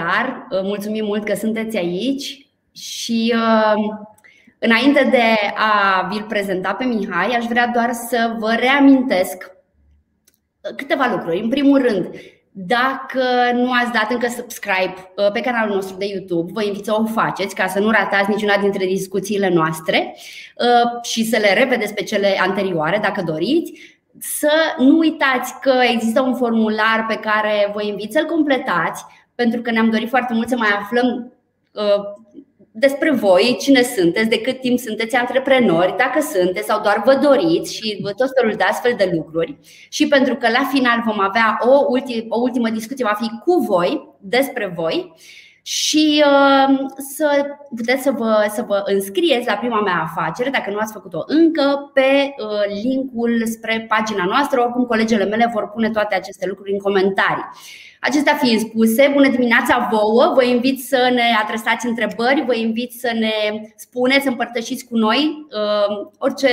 iar. Mulțumim mult că sunteți aici și înainte de a vi-l prezenta pe Mihai, aș vrea doar să vă reamintesc câteva lucruri. În primul rând, dacă nu ați dat încă subscribe uh, pe canalul nostru de YouTube, vă invit să o faceți ca să nu ratați niciuna dintre discuțiile noastre uh, și să le revedeți pe cele anterioare dacă doriți. Să nu uitați că există un formular pe care vă invit să-l completați, pentru că ne-am dorit foarte mult să mai aflăm uh, despre voi, cine sunteți, de cât timp sunteți antreprenori, dacă sunteți sau doar vă doriți și vă tot felul de astfel de lucruri. Și pentru că la final vom avea o, ultim, o ultimă discuție, va fi cu voi, despre voi și uh, să puteți să vă, să vă înscrieți la prima mea afacere, dacă nu ați făcut-o încă, pe uh, linkul spre pagina noastră. Oricum, colegele mele vor pune toate aceste lucruri în comentarii. Acestea fiind spuse, bună dimineața vouă, vă invit să ne adresați întrebări, vă invit să ne spuneți, să împărtășiți cu noi uh, orice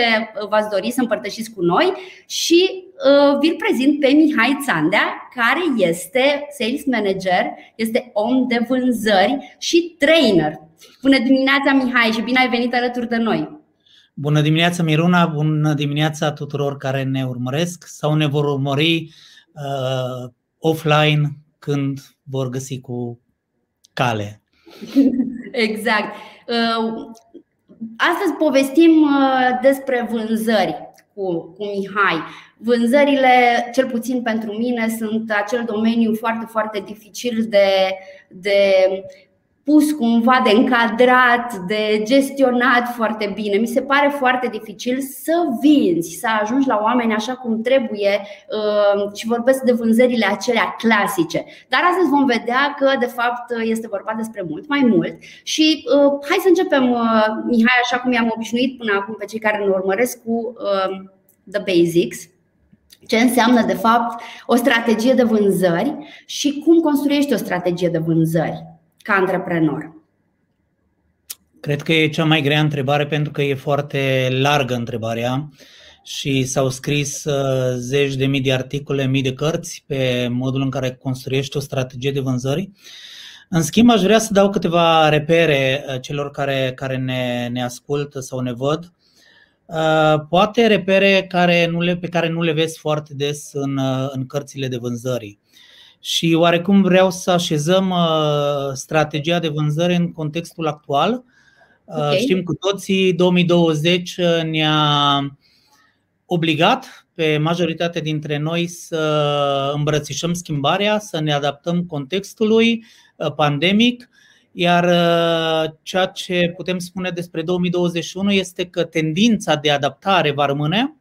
v-ați dori să împărtășiți cu noi și uh, vi-l prezint pe Mihai Țandea, care este sales manager, este om de vânzări și trainer. Bună dimineața Mihai și bine ai venit alături de noi! Bună dimineața Miruna, bună dimineața tuturor care ne urmăresc sau ne vor urmări uh, offline când vor găsi cu cale. Exact. Uh, astăzi povestim uh, despre vânzări cu, cu Mihai. Vânzările, cel puțin pentru mine, sunt acel domeniu foarte, foarte dificil de, de pus cumva de încadrat, de gestionat foarte bine. Mi se pare foarte dificil să vinzi, să ajungi la oameni așa cum trebuie uh, și vorbesc de vânzările acelea clasice. Dar astăzi vom vedea că de fapt este vorba despre mult mai mult și uh, hai să începem, uh, Mihai, așa cum i-am obișnuit până acum pe cei care ne urmăresc cu The Basics ce înseamnă, de fapt, o strategie de vânzări și cum construiești o strategie de vânzări ca antreprenor? Cred că e cea mai grea întrebare pentru că e foarte largă întrebarea și s-au scris uh, zeci de mii de articole, mii de cărți pe modul în care construiești o strategie de vânzări. În schimb, aș vrea să dau câteva repere uh, celor care, care ne, ne ascultă sau ne văd. Uh, poate repere care nu le, pe care nu le vezi foarte des în, în cărțile de vânzări și oarecum vreau să așezăm uh, strategia de vânzări în contextul actual. Uh, okay. Știm cu toții, 2020 uh, ne-a obligat pe majoritatea dintre noi să îmbrățișăm schimbarea, să ne adaptăm contextului pandemic, iar ceea ce putem spune despre 2021 este că tendința de adaptare va rămâne,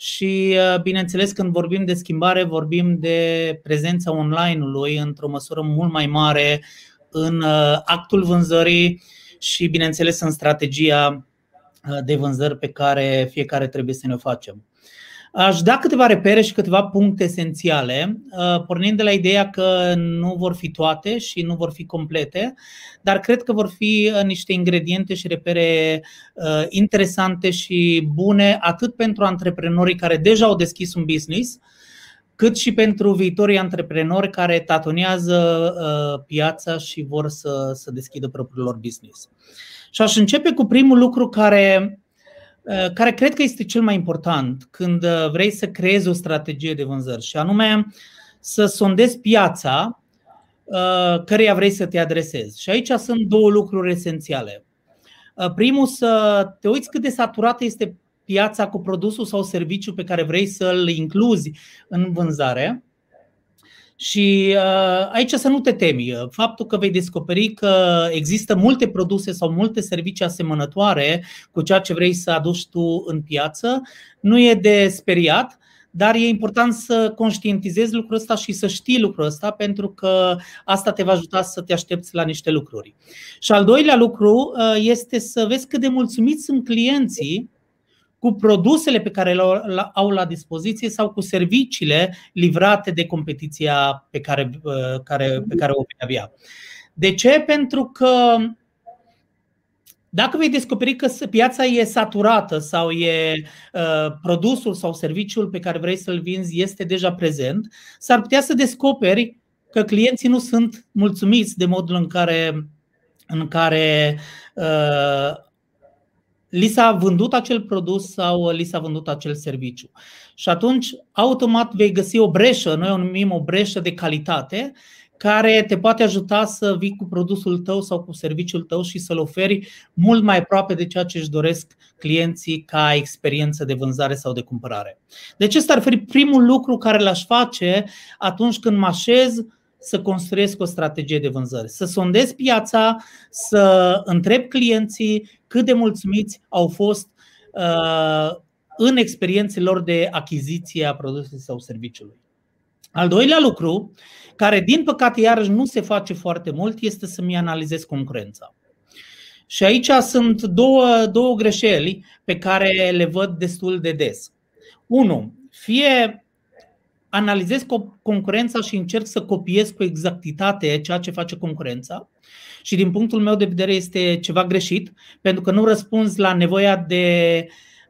și, uh, bineînțeles, când vorbim de schimbare, vorbim de prezența online-ului într-o măsură mult mai mare în uh, actul vânzării și, bineînțeles, în strategia uh, de vânzări pe care fiecare trebuie să ne o facem. Aș da câteva repere și câteva puncte esențiale, uh, pornind de la ideea că nu vor fi toate și nu vor fi complete, dar cred că vor fi uh, niște ingrediente și repere uh, interesante și bune atât pentru antreprenorii care deja au deschis un business, cât și pentru viitorii antreprenori care tatonează piața și vor să, să deschidă propriul lor business. Și aș începe cu primul lucru care Uh, care cred că este cel mai important când uh, vrei să creezi o strategie de vânzări și anume să sondezi piața uh, căreia vrei să te adresezi. Și aici sunt două lucruri esențiale. Primul, să te uiți cât de saturată este piața cu produsul sau serviciu pe care vrei să-l incluzi în vânzare și uh, aici să nu te temi. Faptul că vei descoperi că există multe produse sau multe servicii asemănătoare cu ceea ce vrei să aduci tu în piață nu e de speriat, dar e important să conștientizezi lucrul ăsta și să știi lucrul ăsta pentru că asta te va ajuta să te aștepți la niște lucruri. Și al doilea lucru uh, este să vezi cât de mulțumiți sunt clienții cu produsele pe care le au la dispoziție sau cu serviciile livrate de competiția pe care, uh, care, pe care o vei avea. De ce? Pentru că dacă vei descoperi că piața e saturată sau e uh, produsul sau serviciul pe care vrei să-l vinzi este deja prezent, s-ar putea să descoperi că clienții nu sunt mulțumiți de modul în care, în care uh, li s-a vândut acel produs sau li s-a vândut acel serviciu. Și atunci, automat vei găsi o breșă, noi o numim o breșă de calitate, care te poate ajuta să vii cu produsul tău sau cu serviciul tău și să-l oferi mult mai aproape de ceea ce își doresc clienții ca experiență de vânzare sau de cumpărare. Deci ăsta ar fi primul lucru care l-aș face atunci când mă așez să construiesc o strategie de vânzare, să sondez piața, să întreb clienții cât de mulțumiți au fost uh, în experiențele lor de achiziție a produsului sau serviciului. Al doilea lucru, care din păcate iarăși nu se face foarte mult, este să-mi analizez concurența. Și aici sunt două, două greșeli pe care le văd destul de des. Unu, fie analizez concurența și încerc să copiez cu exactitate ceea ce face concurența și din punctul meu de vedere este ceva greșit pentru că nu răspunzi la nevoia de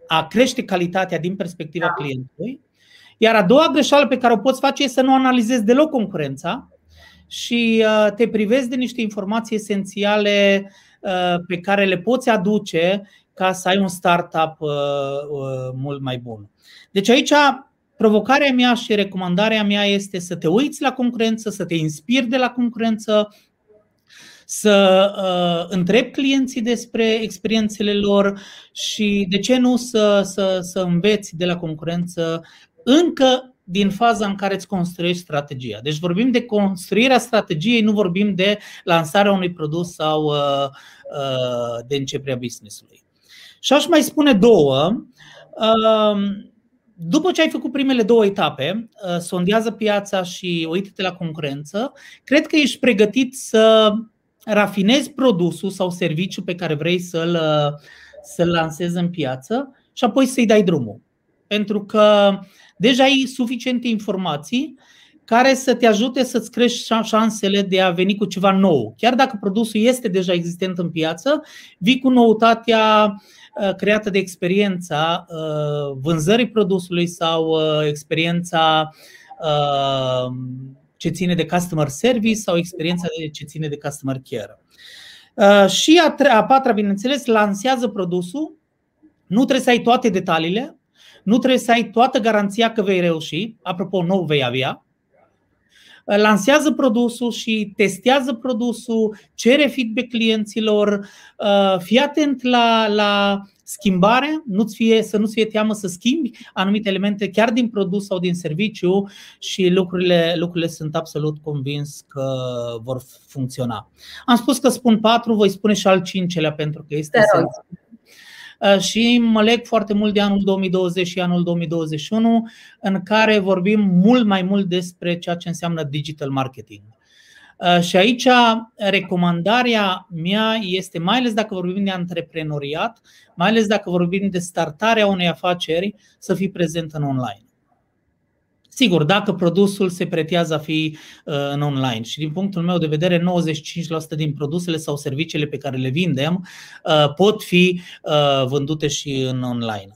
a crește calitatea din perspectiva da. clientului. Iar a doua greșeală pe care o poți face este să nu analizezi deloc concurența și uh, te privezi de niște informații esențiale uh, pe care le poți aduce ca să ai un startup uh, mult mai bun. Deci aici provocarea mea și recomandarea mea este să te uiți la concurență, să te inspiri de la concurență, să uh, întrebi clienții despre experiențele lor și de ce nu să, să, să înveți de la concurență încă din faza în care îți construiești strategia. Deci vorbim de construirea strategiei, nu vorbim de lansarea unui produs sau uh, uh, de începerea business-ului. Și aș mai spune două. Uh, după ce ai făcut primele două etape, uh, sondează piața și uită-te la concurență, cred că ești pregătit să rafinezi produsul sau serviciul pe care vrei să-l, uh, să-l lansezi în piață și apoi să-i dai drumul. Pentru că deja ai suficiente informații care să te ajute să-ți crești șansele de a veni cu ceva nou. Chiar dacă produsul este deja existent în piață, vii cu noutatea uh, creată de experiența uh, vânzării produsului sau uh, experiența ce ține de customer service sau experiența ce ține de customer care. Și a, a patra, bineînțeles, lansează produsul. Nu trebuie să ai toate detaliile, nu trebuie să ai toată garanția că vei reuși. Apropo, nu vei avea lansează produsul și testează produsul, cere feedback clienților, uh, fii atent la, la schimbare, nu-ți fie, să nu-ți fie teamă să schimbi anumite elemente chiar din produs sau din serviciu și lucrurile, lucrurile sunt absolut convins că vor funcționa. Am spus că spun patru, voi spune și al cincelea pentru că este Uh, și mă leg foarte mult de anul 2020 și anul 2021, în care vorbim mult mai mult despre ceea ce înseamnă digital marketing. Uh, și aici recomandarea mea este, mai ales dacă vorbim de antreprenoriat, mai ales dacă vorbim de startarea unei afaceri, să fii prezent în online. Sigur, dacă produsul se pretează a fi uh, în online și din punctul meu de vedere 95% din produsele sau serviciile pe care le vindem uh, pot fi uh, vândute și în online.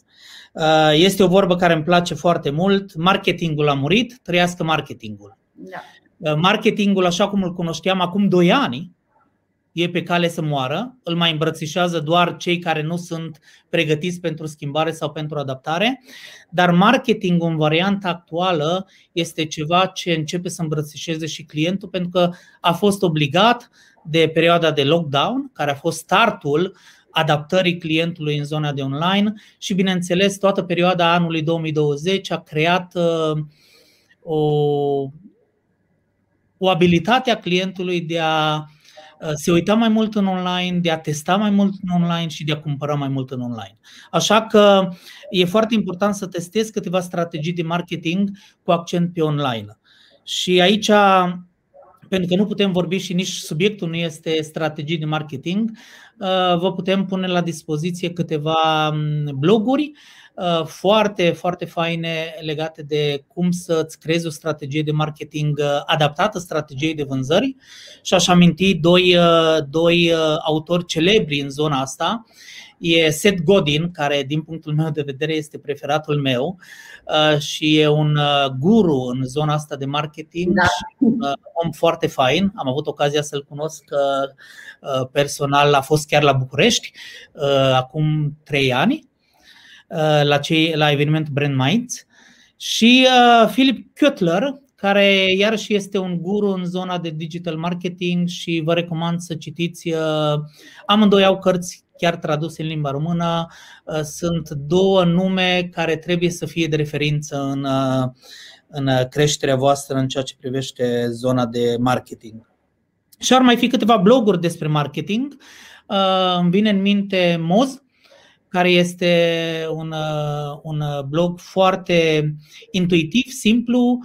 Este o vorbă care îmi place foarte mult. Marketingul a murit, trăiască marketingul. Da. Marketingul, așa cum îl cunoșteam acum 2 ani, e pe cale să moară, îl mai îmbrățișează doar cei care nu sunt pregătiți pentru schimbare sau pentru adaptare, dar marketingul în varianta actuală este ceva ce începe să îmbrățișeze și clientul pentru că a fost obligat de perioada de lockdown, care a fost startul adaptării clientului în zona de online și, bineînțeles, toată perioada anului 2020 a creat uh, o, o abilitate a clientului de a Uh, se uita mai mult în online, de a testa mai mult în online și de a cumpăra mai mult în online. Așa că e foarte important să testezi câteva strategii de marketing cu accent pe online. Și aici, pentru că nu putem vorbi și nici subiectul nu este strategii de marketing, uh, vă putem pune la dispoziție câteva mm, bloguri Uh, foarte, foarte faine legate de cum să-ți creezi o strategie de marketing uh, adaptată strategiei de vânzări și aș aminti doi, uh, doi autori celebri în zona asta. e Seth Godin, care din punctul meu de vedere este preferatul meu și e un guru în zona asta de marketing da. și un om foarte fain. Am avut ocazia să-l cunosc personal, a fost chiar la București acum trei ani la, cei, la evenimentul Brand Minds și Philip Kutler, care iarăși este un guru în zona de digital marketing și vă recomand să citiți. Uh, amândoi au cărți chiar traduse în limba română. Uh, sunt două nume care trebuie să fie de referință în, uh, în creșterea voastră în ceea ce privește zona de marketing. Și ar mai fi câteva bloguri despre marketing. Îmi vine în minte Moz, care este un, un blog foarte intuitiv, simplu,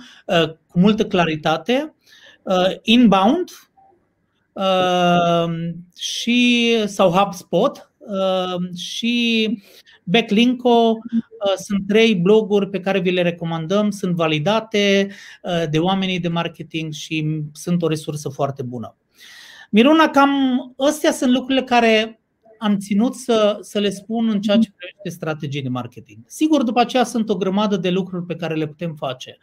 cu multă claritate, uh, inbound uh, și sau HubSpot uh, și Backlinko sunt trei bloguri pe care vi le recomandăm, sunt validate de oamenii de marketing și sunt o resursă foarte bună. Miruna, cam astea sunt lucrurile care am ținut să, să le spun în ceea ce privește strategii de marketing. Sigur, după aceea sunt o grămadă de lucruri pe care le putem face,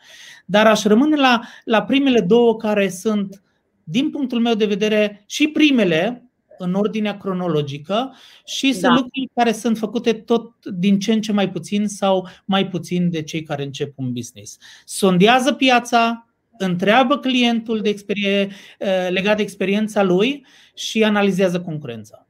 dar aș rămâne la, la primele două care sunt, din punctul meu de vedere, și primele, în ordinea cronologică și sunt da. lucruri care sunt făcute tot din ce în ce mai puțin sau mai puțin de cei care încep un business. Sondează piața, întreabă clientul de experie, eh, legat de experiența lui și analizează concurența.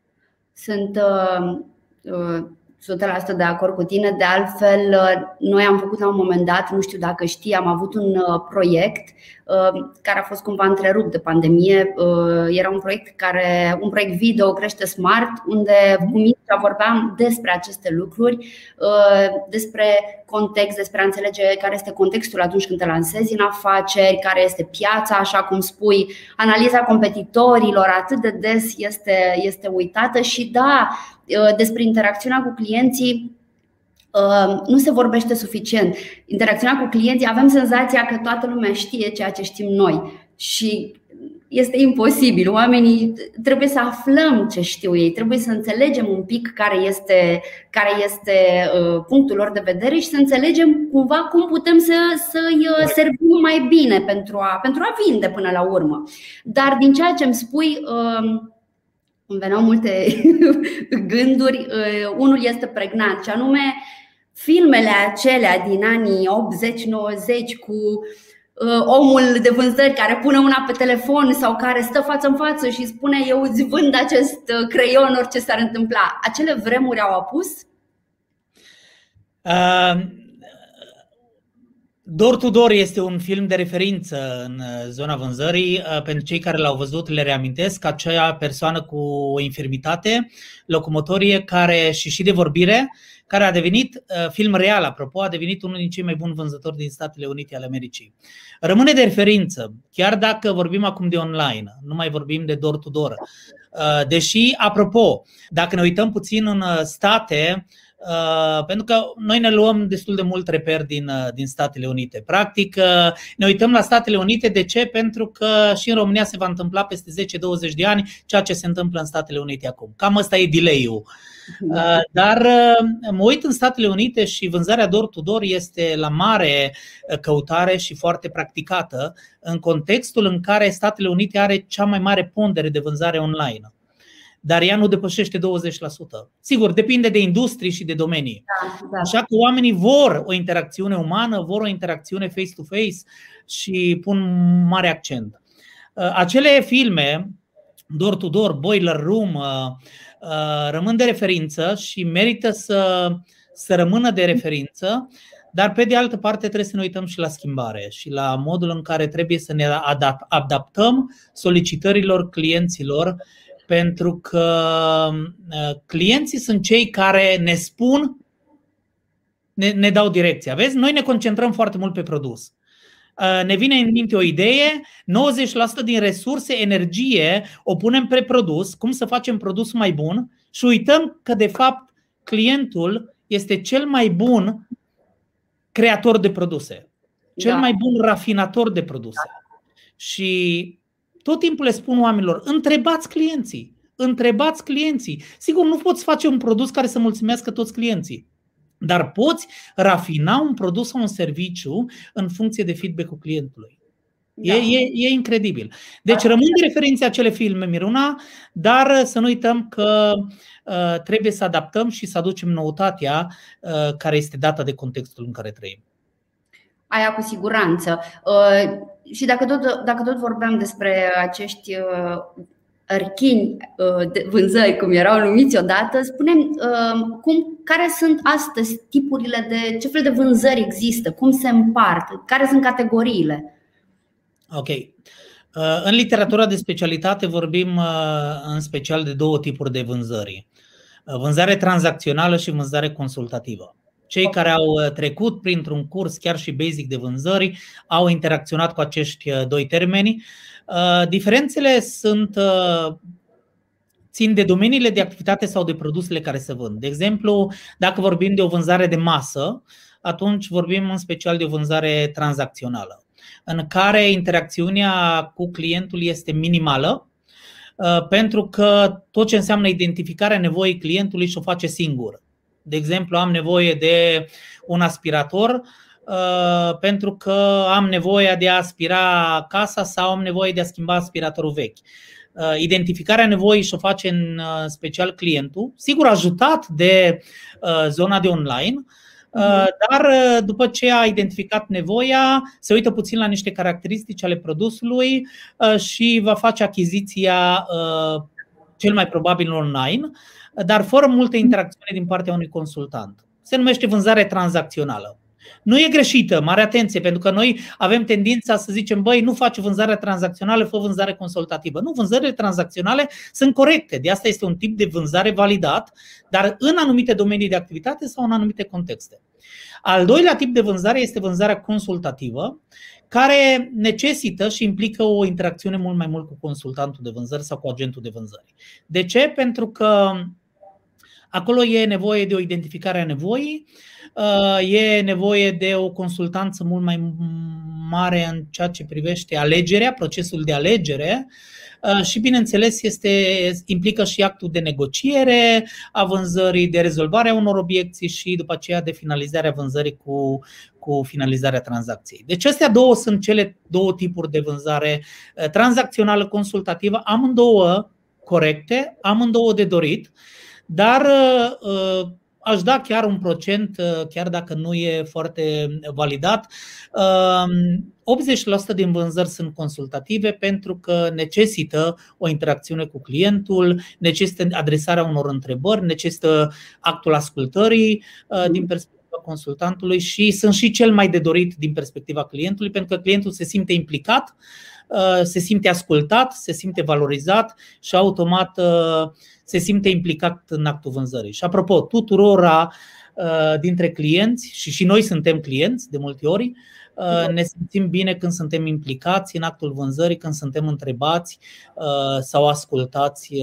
Sunt uh, uh, 100% de acord cu tine. De altfel, uh, noi am făcut la un moment dat, nu știu dacă știi, am avut un uh, proiect uh, care a fost cumva întrerupt de pandemie. Era un proiect care, un proiect video crește smart, unde cu Mircea vorbeam despre aceste lucruri, despre context, despre a înțelege care este contextul atunci când te lansezi în afaceri, care este piața, așa cum spui, analiza competitorilor atât de des este, este uitată și da, Uh, despre interacțiunea cu clienții uh, nu se vorbește suficient. Interacțiunea cu clienții, avem senzația că toată lumea știe ceea ce știm noi și este imposibil. Oamenii trebuie să aflăm ce știu ei, trebuie să înțelegem un pic care este, care este uh, punctul lor de vedere și să înțelegem cumva cum putem să, să-i servim mai bine pentru a, pentru a vinde până la urmă. Dar din ceea ce îmi spui, îmi veneau multe gânduri. Uh, unul este pregnant, și anume filmele acelea din anii 80-90 cu uh, omul de vânzări care pune una pe telefon sau care stă față în față și spune eu îți vând acest uh, creion orice s-ar întâmpla. Acele vremuri au apus? Uh Door to Door este un film de referință în uh, zona vânzării. Uh, pentru cei care l-au văzut, le reamintesc acea persoană cu o infirmitate locomotorie care și și de vorbire, care a devenit uh, film real, apropo, a devenit unul din cei mai buni vânzători din Statele Unite ale Americii. Rămâne de referință, chiar dacă vorbim acum de online, nu mai vorbim de door to door. Deși, apropo, dacă ne uităm puțin în state, Uh, pentru că noi ne luăm destul de mult reper din, uh, din Statele Unite. Practic, uh, ne uităm la Statele Unite. De ce? Pentru că și în România se va întâmpla peste 10-20 de ani ceea ce se întâmplă în Statele Unite acum. Cam ăsta e delay-ul. Uh, dar uh, mă uit în Statele Unite și vânzarea door-to-door este la mare căutare și foarte practicată în contextul în care Statele Unite are cea mai mare pondere de vânzare online dar ea nu depășește 20%. Sigur, depinde de industrie și de domenii. Da, da. Așa că oamenii vor o interacțiune umană, vor o interacțiune face-to-face și pun mare accent. Uh, acele filme, Door to Door, Boiler Room, uh, uh, rămân de referință și merită să, să rămână de referință, dar pe de altă parte trebuie să ne uităm și la schimbare și la modul în care trebuie să ne adaptăm solicitărilor clienților pentru că uh, clienții sunt cei care ne spun, ne, ne dau direcția. Vezi, noi ne concentrăm foarte mult pe produs. Uh, ne vine în minte o idee, 90% din resurse, energie o punem pe produs, cum să facem produs mai bun și uităm că de fapt clientul este cel mai bun creator de produse, cel da. mai bun rafinator de produse. Da. Și tot timpul le spun oamenilor, întrebați clienții, întrebați clienții. Sigur, nu poți face un produs care să mulțumească toți clienții, dar poți rafina un produs sau un serviciu în funcție de feedback-ul clientului. Da. E, e, e incredibil. Deci rămân de referințe acele filme, Miruna, dar să nu uităm că uh, trebuie să adaptăm și să aducem noutatea uh, care este dată de contextul în care trăim. Aia cu siguranță. Uh, și dacă tot, dacă tot vorbeam despre acești uh, archini uh, de vânzări, cum erau numiți odată, spunem uh, cum, care sunt astăzi tipurile de ce fel de vânzări există, cum se împart, care sunt categoriile. Ok. Uh, în literatura de specialitate vorbim în special de două tipuri de vânzări. Vânzare tranzacțională și vânzare consultativă. Cei care au trecut printr-un curs chiar și basic de vânzări au interacționat cu acești doi termeni Uh, diferențele sunt uh, țin de domeniile de activitate sau de produsele care se vând. De exemplu, dacă vorbim de o vânzare de masă, atunci vorbim în special de o vânzare tranzacțională, în care interacțiunea cu clientul este minimală, uh, pentru că tot ce înseamnă identificarea nevoii clientului și o face singur. De exemplu, am nevoie de un aspirator, Uh, pentru că am nevoie de a aspira casa sau am nevoie de a schimba aspiratorul vechi. Uh, identificarea nevoii și o face în uh, special clientul, sigur ajutat de zona de online, mhm. dar după ce a identificat nevoia, se uită puțin la niște caracteristici ale produsului și va face achiziția cel mai probabil online, dar fără multe interacțiune din partea unui consultant. Se numește vânzare tranzacțională. Nu e greșită, mare atenție, pentru că noi avem tendința să zicem, băi, nu faci vânzare tranzacțională, fă vânzare consultativă. Nu, vânzările tranzacționale sunt corecte, de asta este un tip de vânzare validat, dar în anumite domenii de activitate sau în anumite contexte. Al doilea tip de vânzare este vânzarea consultativă, care necesită și implică o interacțiune mult mai mult cu consultantul de vânzări sau cu agentul de vânzări. De ce? Pentru că acolo e nevoie de o identificare a nevoii, Uh, e nevoie de o consultanță mult mai mare în ceea ce privește alegerea, procesul de alegere uh, și, bineînțeles, este, implică și actul de negociere a vânzării, de rezolvare a unor obiecții și după aceea de finalizarea vânzării cu, cu finalizarea tranzacției. Deci astea două sunt cele două tipuri de vânzare uh, tranzacțională consultativă, amândouă corecte, amândouă de dorit, dar aș da chiar un procent, uh, chiar dacă nu e foarte validat. 80% um, din vânzări sunt consultative pentru că necesită o interacțiune cu clientul, necesită adresarea unor întrebări, necesită actul ascultării uh, din perspectiva consultantului și sunt și cel mai de dorit din perspectiva clientului, pentru că clientul se simte implicat, uh, se simte ascultat, se simte valorizat și automat se simte implicat în actul vânzării. Și apropo, tuturora uh, dintre clienți, și și noi suntem clienți de multe ori, uh, ne simțim bine când suntem implicați în actul vânzării, când suntem întrebați uh, sau ascultați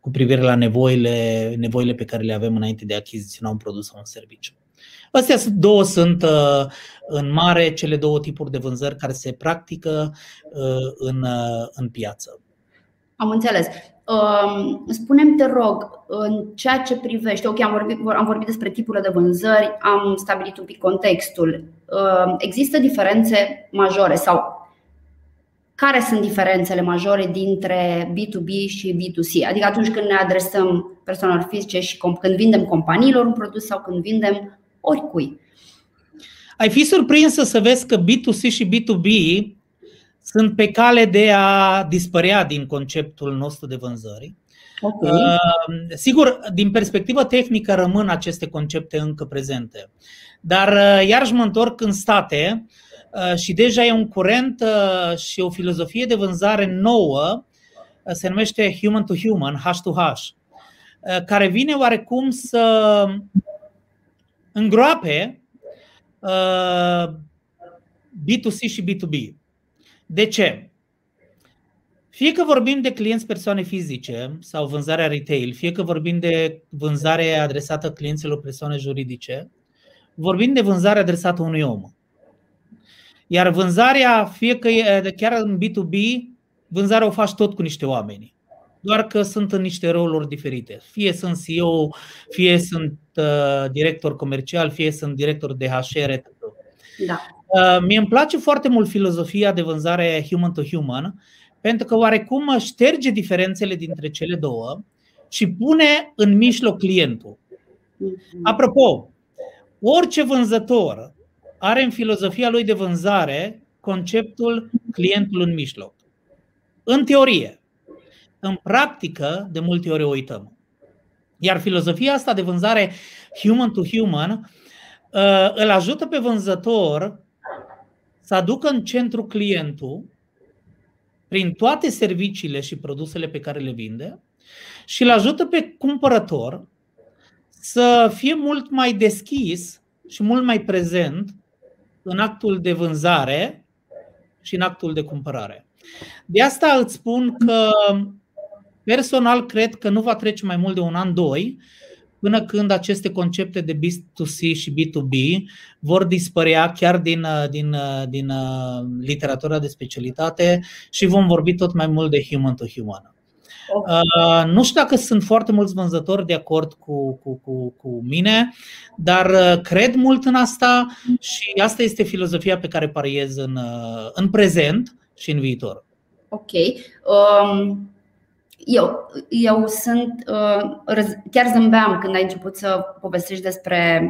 cu privire la nevoile, nevoile pe care le avem înainte de a achiziționa un produs sau un serviciu. Astea două sunt în mare cele două tipuri de vânzări care se practică în, în piață. Am înțeles. Spunem te rog, în ceea ce privește, ok, am vorbit, am vorbit despre tipurile de vânzări, am stabilit un pic contextul. Există diferențe majore sau care sunt diferențele majore dintre B2B și B2C? Adică atunci când ne adresăm persoanelor fizice și când vindem companiilor un produs sau când vindem oricui. Ai fi surprinsă să vezi că B2C și B2B sunt pe cale de a dispărea din conceptul nostru de vânzări. Okay. Uh, sigur, din perspectivă tehnică rămân aceste concepte încă prezente. Dar uh, iarăși mă întorc în state uh, și deja e un curent și o filozofie de vânzare nouă, se numește human to human, H to H, care vine oarecum să îngroape B2C și B2B. De ce? Fie că vorbim de clienți persoane fizice sau vânzarea retail, fie că vorbim de vânzare adresată clienților persoane juridice, vorbim de vânzare adresată unui om. Iar vânzarea, fie că e chiar în B2B, vânzarea o faci tot cu niște oameni. doar că sunt în niște roluri diferite. Fie sunt CEO, fie sunt uh, director comercial, fie sunt director de HR, etc. Da. Uh, mie îmi place foarte mult filozofia de vânzare human to human, pentru că oarecum șterge diferențele dintre cele două și pune în mijloc clientul. Mm-hmm. Apropo, orice vânzător are în filozofia lui de vânzare conceptul clientul în mijloc. În teorie. În practică, de multe ori o uităm. Iar filozofia asta de vânzare human to human uh, îl ajută pe vânzător să aducă în centru clientul prin toate serviciile și produsele pe care le vinde și îl ajută pe cumpărător să fie mult mai deschis și mult mai prezent în actul de vânzare și în actul de cumpărare. De asta îți spun că personal cred că nu va trece mai mult de un an, doi, până când aceste concepte de B2C și B2B vor dispărea chiar din, din, din literatura de specialitate și vom vorbi tot mai mult de human to human. Uh, nu știu dacă sunt foarte mulți vânzători de acord cu, cu, cu, cu mine, dar uh, cred mult în asta și asta este filozofia pe care pariez în, uh, în prezent și în viitor. Ok. Um, eu, eu sunt. Uh, chiar zâmbeam când ai început să povestești despre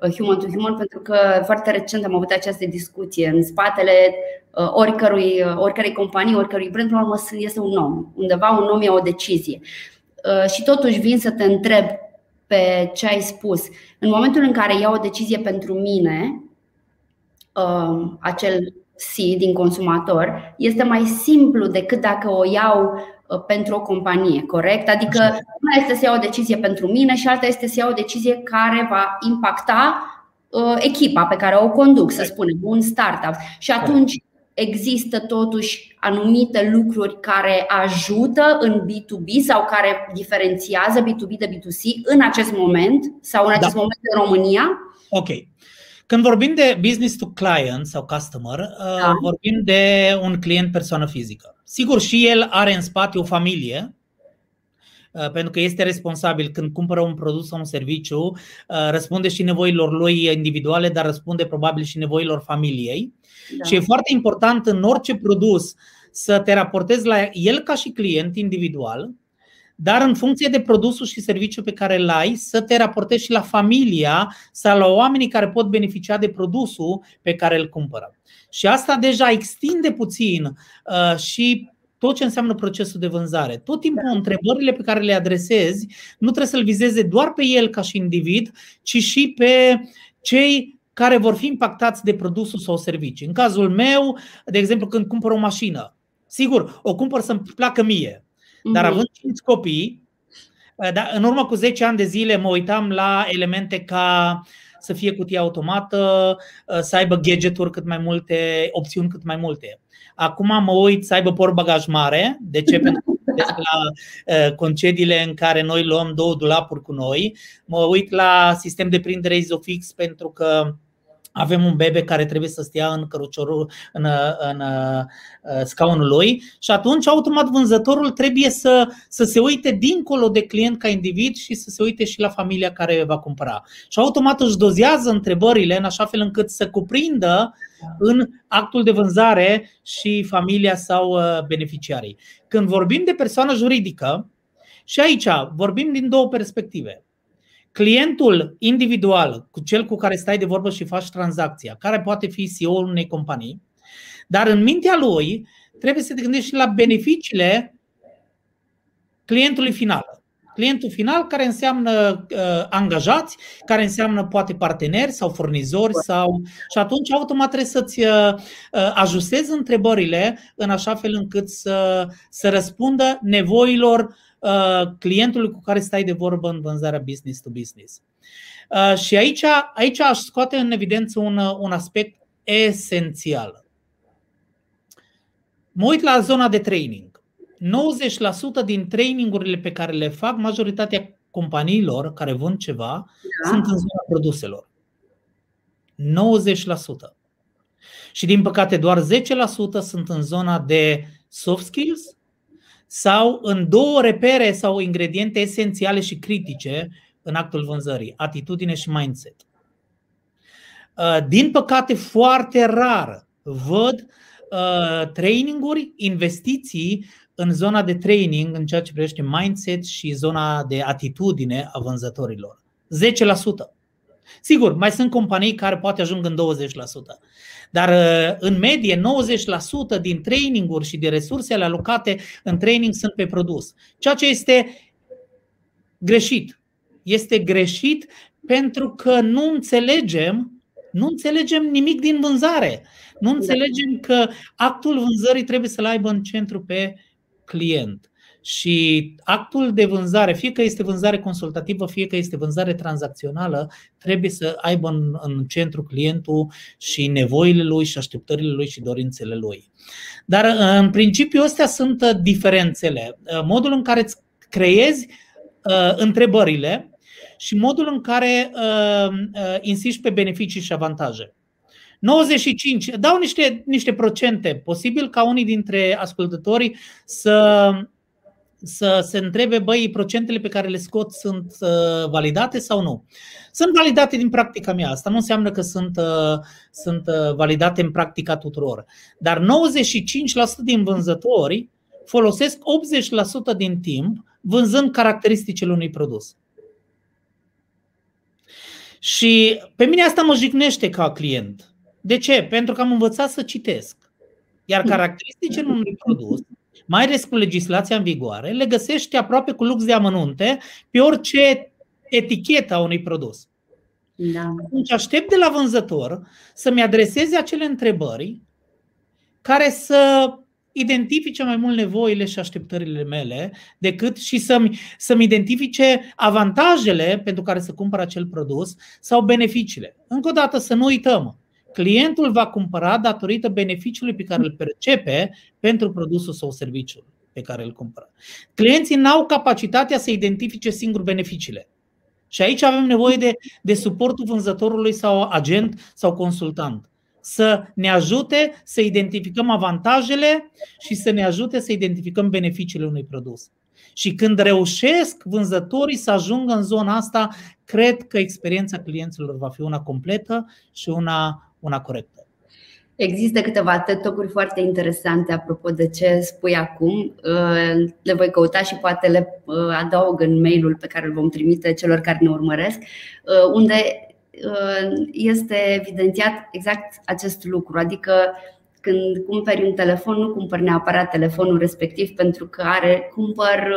uh, human to human, pentru că foarte recent am avut această discuție. În spatele uh, oricărui, oricărei companii, oricărui brand, la urmă este un om. Undeva un om e o decizie. Și totuși vin să te întreb pe ce ai spus. În momentul în care iau o decizie pentru mine, acel C din consumator, este mai simplu decât dacă o iau Uh, pentru o companie, corect? Adică una este să iau o decizie pentru mine și alta este să iau o decizie care va impacta uh, echipa pe care o conduc, să spunem, un startup. Și atunci există totuși anumite lucruri care ajută în B2B sau care diferențiază B2B de B2C în acest moment sau în acest da. moment în România? Ok. Când vorbim de business to client sau customer, uh, da. vorbim de un client persoană fizică. Sigur, și el are în spate o familie, uh, pentru că este responsabil când cumpără un produs sau un serviciu, uh, răspunde și nevoilor lui individuale, dar răspunde probabil și nevoilor familiei. Da. Și e foarte important în orice produs să te raportezi la el ca și client individual, dar în funcție de produsul și serviciul pe care îl ai, să te raportezi și la familia sau la oamenii care pot beneficia de produsul pe care îl cumpără. Și asta deja extinde puțin uh, și tot ce înseamnă procesul de vânzare. Tot timpul întrebările pe care le adresezi nu trebuie să-l vizeze doar pe el ca și individ, ci și pe cei care vor fi impactați de produsul sau servicii. În cazul meu, de exemplu, când cumpăr o mașină, sigur, o cumpăr să-mi placă mie, dar mhm. având 5 copii, uh, da, în urmă cu 10 ani de zile mă uitam la elemente ca să fie cutie automată, uh, să aibă gadgeturi cât mai multe, opțiuni cât mai multe. Acum mă uit să aibă portbagaj mare. De ce? Pentru că la uh, concediile în care noi luăm două dulapuri cu noi. Mă uit la sistem de prindere Isofix pentru că avem un bebe care trebuie să stea în căruciorul, în, în, în scaunul lui și atunci automat vânzătorul trebuie să, să se uite dincolo de client ca individ și să se uite și la familia care va cumpăra. Și automat își dozează întrebările în așa fel încât să cuprindă în actul de vânzare și familia sau uh, beneficiarii. Când vorbim de persoană juridică, și aici vorbim din două perspective clientul individual, cu cel cu care stai de vorbă și faci tranzacția, care poate fi CEO-ul unei companii, dar în mintea lui trebuie să te gândești și la beneficiile clientului final. Clientul final care înseamnă uh, angajați, care înseamnă poate parteneri sau furnizori sau și atunci automat trebuie să-ți uh, uh ajustezi întrebările în așa fel încât să, să răspundă nevoilor Uh, clientului cu care stai de vorbă în vânzarea business to business. Uh, și aici, aici aș scoate în evidență un, un aspect esențial. Mă uit la zona de training. 90% din trainingurile pe care le fac, majoritatea companiilor care vând ceva, da. sunt în zona produselor. 90%. Și din păcate doar 10% sunt în zona de soft skills sau în două repere sau ingrediente esențiale și critice în actul vânzării, atitudine și mindset. Uh, din păcate, foarte rar văd uh, traininguri, investiții în zona de training, în ceea ce privește mindset și zona de atitudine a vânzătorilor. 10%. Sigur, mai sunt companii care poate ajung în 20%. Dar uh, în medie 90% din traininguri și de resursele alocate în training sunt pe produs. Ceea ce este greșit. Este greșit pentru că nu înțelegem nu înțelegem nimic din vânzare. Nu da. înțelegem că actul vânzării trebuie să-l aibă în centru pe client. Și actul de vânzare, fie că este vânzare consultativă, fie că este vânzare tranzacțională, trebuie să aibă în, în centru clientul și nevoile lui și așteptările lui și dorințele lui. Dar în principiu astea sunt diferențele. Modul în care îți creezi uh, întrebările și modul în care uh, uh, insisti pe beneficii și avantaje. 95, dau niște, niște procente. Posibil ca unii dintre ascultători să, să se întrebe, băi, procentele pe care le scot sunt uh, validate sau nu? Sunt validate din practica mea. Asta nu înseamnă că sunt, uh, sunt uh, validate în practica tuturor. Dar 95% din vânzători folosesc 80% din timp vânzând caracteristicile unui produs. Și pe mine asta mă jignește ca client. De ce? Pentru că am învățat să citesc. Iar caracteristicile unui produs, mai ales cu legislația în vigoare, le găsești aproape cu lux de amănunte pe orice etichetă a unui produs. Da. Atunci aștept de la vânzător să-mi adreseze acele întrebări care să identifice mai mult nevoile și așteptările mele decât și să-mi, să-mi identifice avantajele pentru care să cumpăr acel produs sau beneficiile. Încă o dată să nu uităm, clientul va cumpăra datorită beneficiului pe care îl percepe pentru produsul sau serviciul pe care îl cumpără. Clienții n-au capacitatea să identifice singur beneficiile. Și aici avem nevoie de, de suportul vânzătorului sau agent sau consultant să ne ajute să identificăm avantajele și să ne ajute să identificăm beneficiile unui produs. Și când reușesc vânzătorii să ajungă în zona asta, cred că experiența clienților va fi una completă și una, una corectă. Există câteva TED foarte interesante apropo de ce spui acum. Le voi căuta și poate le uh, adaug în mailul pe care îl vom trimite celor care ne urmăresc, uh, unde este evidențiat exact acest lucru. Adică când cumperi un telefon, nu cumpări neapărat telefonul respectiv pentru că are, cumpăr,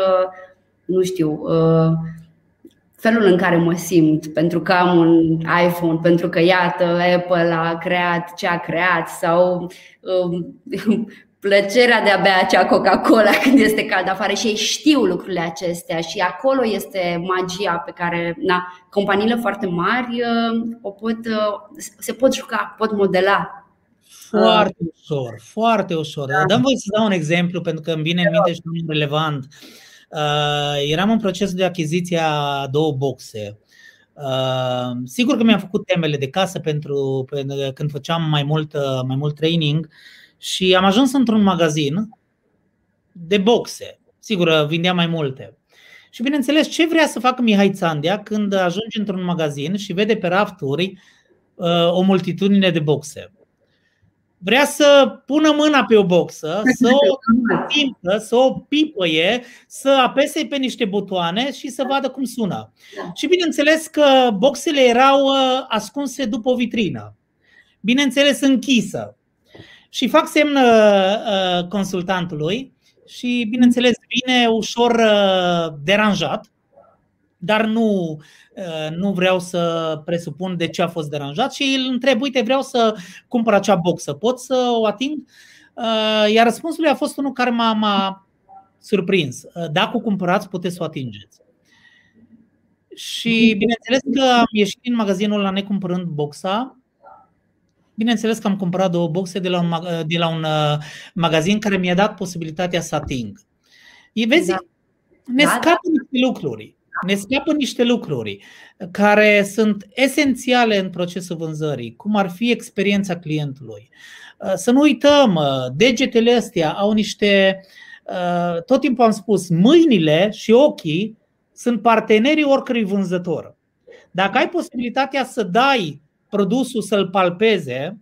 nu știu, felul în care mă simt, pentru că am un iPhone, pentru că iată, Apple a creat ce a creat sau plăcerea de a bea acea Coca-Cola când este cald afară și ei știu lucrurile acestea și acolo este magia pe care na, companiile foarte mari uh, o pot, uh, se pot juca, pot modela. Foarte ușor, foarte ușor. Da. Dăm voi să dau un exemplu pentru că îmi vine în minte și nu relevant. Uh, eram în proces de achiziție a două boxe. Uh, sigur că mi-am făcut temele de casă pentru, pentru când făceam mai mult, uh, mai mult training și am ajuns într-un magazin de boxe. Sigur, vindea mai multe. Și bineînțeles, ce vrea să facă Mihai Țandea când ajunge într-un magazin și vede pe rafturi uh, o multitudine de boxe? Vrea să pună mâna pe o boxă, să o simtă, să o pipăie, să apese pe niște butoane și să vadă cum sună. Da. Și bineînțeles că boxele erau uh, ascunse după o vitrină. Bineînțeles închisă și fac semn uh, uh, consultantului și, bineînțeles, vine ușor uh, deranjat, dar nu, nu vreau să presupun de ce a fost deranjat și îl întreb, uite, vreau să cumpăr acea boxă, pot să o ating? Iar răspunsul lui a fost unul care m-a, m-a surprins. Dacă o cumpărați, puteți să o atingeți. Și bineînțeles că am ieșit din magazinul la necumpărând boxa Bineînțeles că am cumpărat două boxe de la un, de la un uh, magazin care mi-a dat posibilitatea să ating. E, vezi, da. ne da, scapă da. niște lucruri. Ne scapă niște lucruri care sunt esențiale în procesul vânzării, cum ar fi experiența clientului. Uh, să nu uităm, uh, degetele astea au niște uh, tot timpul am spus, mâinile și ochii sunt partenerii oricărui vânzător. Dacă ai posibilitatea să dai produsul să-l palpeze,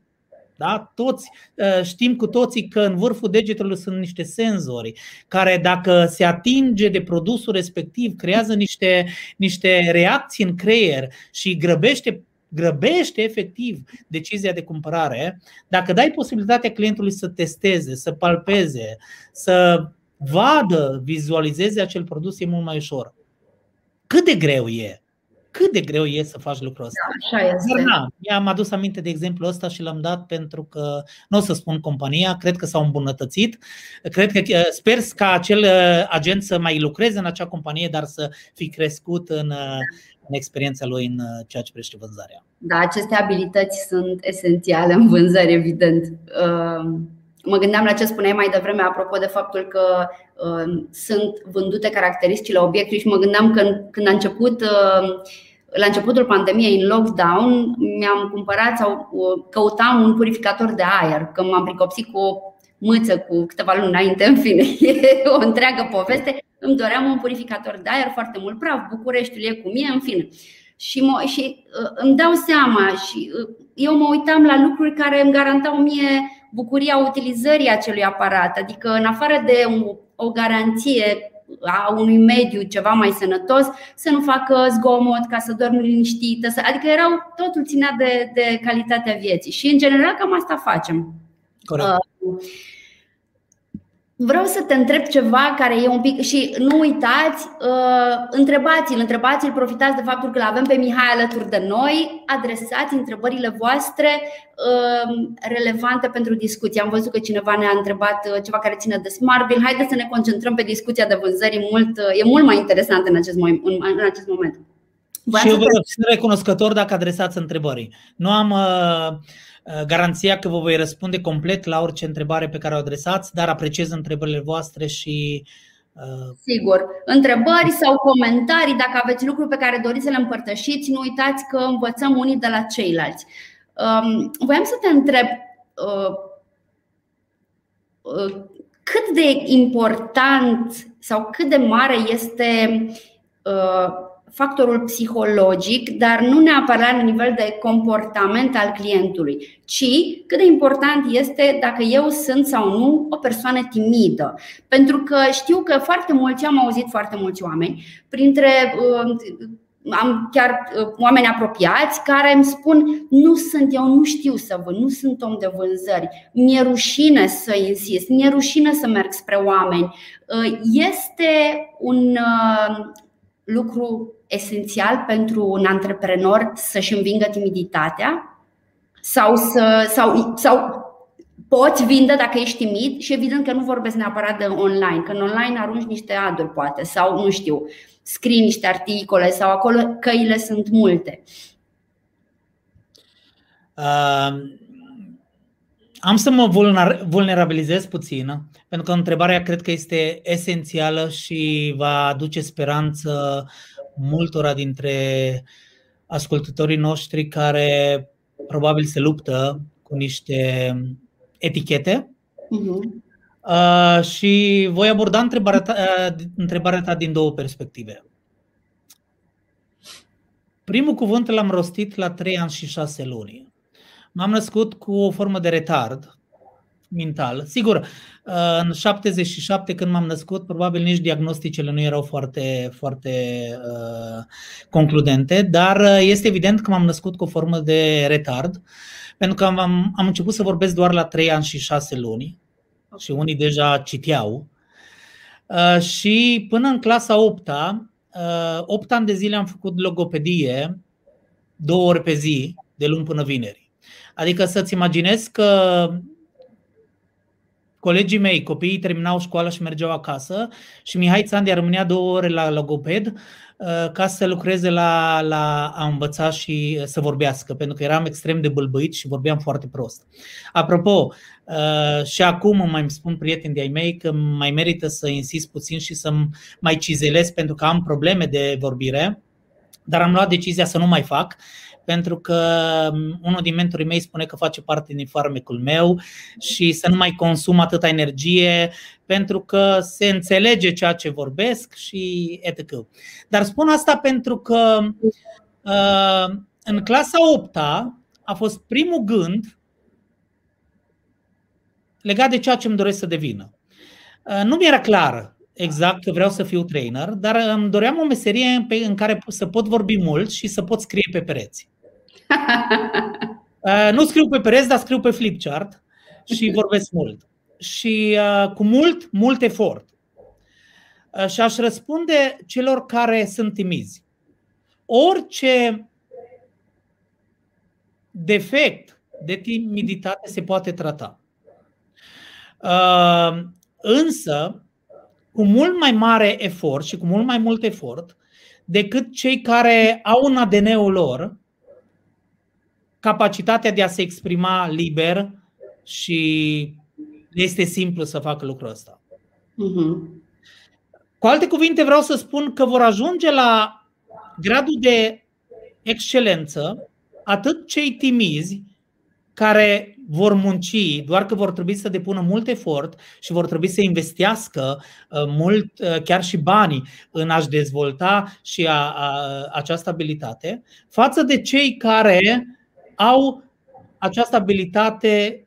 da? Toți uh, știm cu toții că în vârful degetului sunt niște senzori care dacă se atinge de produsul respectiv creează niște, niște reacții în creier și grăbește grăbește efectiv decizia de cumpărare, dacă dai posibilitatea clientului să testeze, să palpeze, să vadă, vizualizeze acel produs, e mult mai ușor. Cât de greu e? Cât de greu e să faci lucrul ăsta. Da, așa este. Dar na, mi-am adus aminte de exemplu ăsta și l-am dat pentru că, nu o să spun compania, cred că s-au îmbunătățit. Cred că uh, sper ca acel uh, agent să mai lucreze în acea companie, dar să fi crescut în, uh, în experiența lui în ceea ce privește vânzarea. Da, aceste abilități sunt esențiale în vânzări, evident. Mă gândeam la ce spuneai mai devreme apropo de faptul că uh, sunt vândute caracteristicile obiectului și mă gândeam că când a început uh, la începutul pandemiei, în lockdown, mi-am cumpărat sau uh, căutam un purificator de aer, că m-am pricopsit cu o mâță cu câteva luni înainte, în fine, e o întreagă poveste. Îmi doream un purificator de aer foarte mult praf, Bucureștiul e cum e, în fine. Și, mă, și uh, îmi dau seama și uh, eu mă uitam la lucruri care îmi garantau mie bucuria utilizării acelui aparat. Adică, în afară de o garanție a unui mediu ceva mai sănătos, să nu facă zgomot, ca să dormi liniștită. Adică erau, totul ținea de, de calitatea vieții. Și, în general, cam asta facem. Corect. Uh, Vreau să te întreb ceva care e un pic și nu uitați, uh, întrebați-l, întrebați-l, profitați de faptul că l avem pe Mihai alături de noi, adresați întrebările voastre uh, relevante pentru discuție. Am văzut că cineva ne-a întrebat uh, ceva care ține de Smart Bill. Haideți să ne concentrăm pe discuția de vânzări, mult, uh, e mult mai interesant în acest, moment, în acest moment. și eu vă sunt recunoscător dacă adresați întrebări. Nu am uh, Uh, garanția că vă voi răspunde complet la orice întrebare pe care o adresați, dar apreciez întrebările voastre și uh, Sigur. Întrebări sau comentarii, dacă aveți lucruri pe care doriți să le împărtășiți, nu uitați că învățăm unii de la ceilalți. Um, voiam să te întreb uh, cât de important sau cât de mare este factorul psihologic, dar nu neapărat la nivel de comportament al clientului, ci cât de important este dacă eu sunt sau nu o persoană timidă. Pentru că știu că foarte mulți, am auzit foarte mulți oameni, printre uh, am chiar uh, oameni apropiați care îmi spun nu sunt, eu nu știu să vând, nu sunt om de vânzări, mi-e rușine să insist, mi-e rușine să merg spre oameni. Uh, este un, lucru esențial pentru un antreprenor să-și învingă timiditatea sau, să, sau, sau poți vinde dacă ești timid și evident că nu vorbesc neapărat de online, că în online arunci niște aduri poate sau nu știu, scrii niște articole sau acolo căile sunt multe. Uh, am să mă vulnerabilizez puțin, pentru că întrebarea cred că este esențială și va aduce speranță multora dintre ascultătorii noștri care probabil se luptă cu niște etichete. Uh-huh. Uh, și voi aborda întrebarea ta, uh, întrebarea ta din două perspective. Primul cuvânt l-am rostit la 3 ani și 6 luni. M-am născut cu o formă de retard mental. Sigur, uh, în 77 când m-am născut, probabil nici diagnosticele nu erau foarte, foarte uh, concludente, dar uh, este evident că m-am născut cu o formă de retard, pentru că am, am început să vorbesc doar la 3 ani și 6 luni și unii deja citeau. Uh, și până în clasa 8 uh, 8 ani de zile am făcut logopedie, două ori pe zi, de luni până vineri. Adică să-ți imaginezi că colegii mei, copiii terminau școala și mergeau acasă și Mihai Țandia rămânea două ore la logoped uh, ca să lucreze la, la a învăța și să vorbească, pentru că eram extrem de bâlbâit și vorbeam foarte prost. Apropo, uh, și acum îmi mai spun prieteni de-ai mei că mai merită să insist puțin și să mai cizelez pentru că am probleme de vorbire, dar am luat decizia să nu mai fac pentru că um, unul din mentorii mei spune că face parte din farmecul meu și să nu mai consum atâta energie pentru că se înțelege ceea ce vorbesc și etc. Dar spun asta pentru că uh, în clasa 8 a fost primul gând legat de ceea ce îmi doresc să devină. Uh, nu mi era clar exact că vreau să fiu trainer, dar îmi doream o meserie în care să pot vorbi mult și să pot scrie pe pereți. Uh, nu scriu pe pereți, dar scriu pe flipchart și vorbesc mult. Și uh, cu mult, mult efort. Și aș răspunde celor care sunt timizi. Orice defect de timiditate se poate trata. Însă, cu mult mai mare efort și cu mult mai mult efort decât cei care au în ADN-ul lor capacitatea de a se exprima liber și este simplu să facă lucrul ăsta. Uh-huh. Cu alte cuvinte, vreau să spun că vor ajunge la gradul de excelență atât cei timizi care vor munci, doar că vor trebui să depună mult efort și vor trebui să investească uh, mult, uh, chiar și banii, în a-și dezvolta și a, a, această abilitate, față de cei care au această abilitate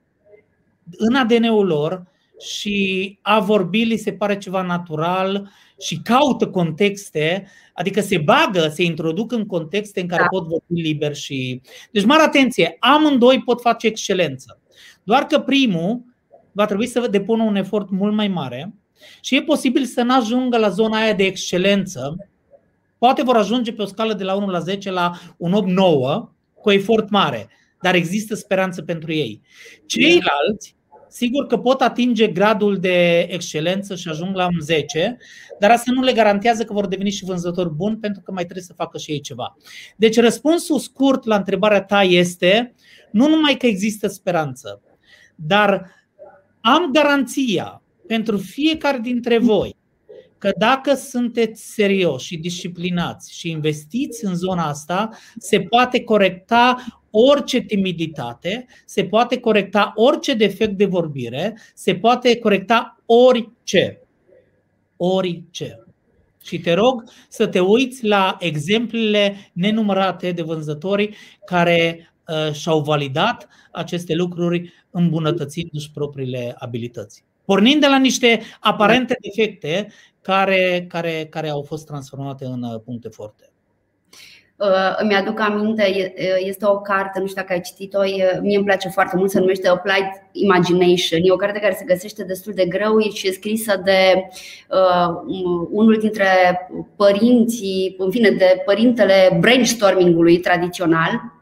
în ADN-ul lor și a vorbi li se pare ceva natural și caută contexte, adică se bagă, se introduc în contexte în care da. pot vorbi liber și. Deci, mare atenție, amândoi pot face excelență. Doar că primul va trebui să depună un efort mult mai mare și e posibil să nu ajungă la zona aia de excelență. Poate vor ajunge pe o scală de la 1 la 10 la un 8-9 cu efort mare, dar există speranță pentru ei. Ceilalți Sigur că pot atinge gradul de excelență și ajung la un 10, dar asta nu le garantează că vor deveni și vânzători buni pentru că mai trebuie să facă și ei ceva. Deci răspunsul scurt la întrebarea ta este nu numai că există speranță, dar am garanția pentru fiecare dintre voi că dacă sunteți serioși și disciplinați și investiți în zona asta, se poate corecta orice timiditate, se poate corecta orice defect de vorbire, se poate corecta orice. Orice. Și te rog să te uiți la exemplele nenumărate de vânzători care uh, și-au validat aceste lucruri îmbunătățindu-și propriile abilități. Pornind de la niște aparente defecte care, care, care au fost transformate în uh, puncte forte. Uh, îmi aduc aminte, este o carte, nu știu dacă ai citit-o, mie îmi place foarte mult, se numește Applied Imagination. E o carte care se găsește destul de greu și e scrisă de uh, unul dintre părinții, în fine, de părintele brainstorming-ului tradițional,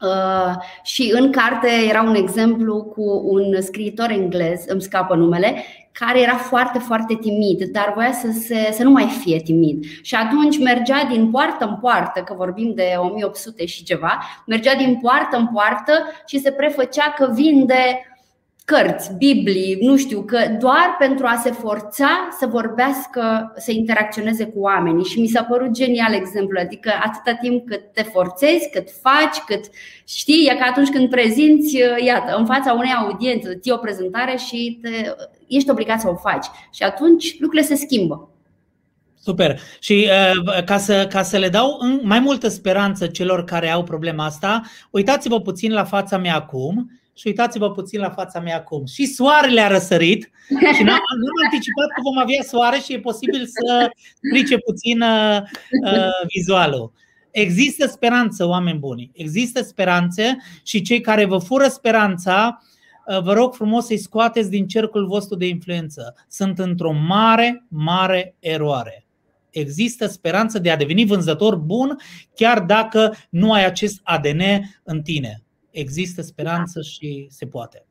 Uh, și în carte era un exemplu cu un scriitor englez, îmi scapă numele, care era foarte, foarte timid, dar voia să, se, să nu mai fie timid. Și atunci mergea din poartă în poartă, că vorbim de 1800 și ceva, mergea din poartă în poartă și se prefăcea că vinde cărți, Biblii, nu știu, că doar pentru a se forța să vorbească, să interacționeze cu oamenii. Și mi s-a părut genial exemplu, adică atâta timp cât te forțezi, cât faci, cât știi, e ca atunci când prezinți, iată, în fața unei audiențe, ții o prezentare și te, ești obligat să o faci. Și atunci lucrurile se schimbă. Super. Și uh, ca, să, ca să le dau mai multă speranță celor care au problema asta, uitați-vă puțin la fața mea acum și uitați-vă puțin la fața mea acum. Și soarele a răsărit și nu am anticipat că vom avea soare și e posibil să strice puțin uh, uh, vizualul. Există speranță, oameni buni. Există speranțe și cei care vă fură speranța, uh, vă rog frumos să-i scoateți din cercul vostru de influență. Sunt într-o mare, mare eroare. Există speranță de a deveni vânzător bun chiar dacă nu ai acest ADN în tine există speranță și se poate.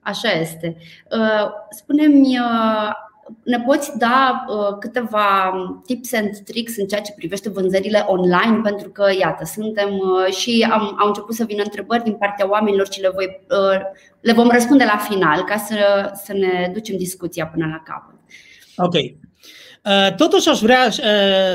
Așa este. Uh, spune-mi, uh, ne poți da uh, câteva tips and tricks în ceea ce privește vânzările online? Pentru că, iată, suntem și am, au început să vină întrebări din partea oamenilor și le, voi, le vom răspunde la final ca să, să ne ducem discuția până la capăt. Ok. Totuși aș vrea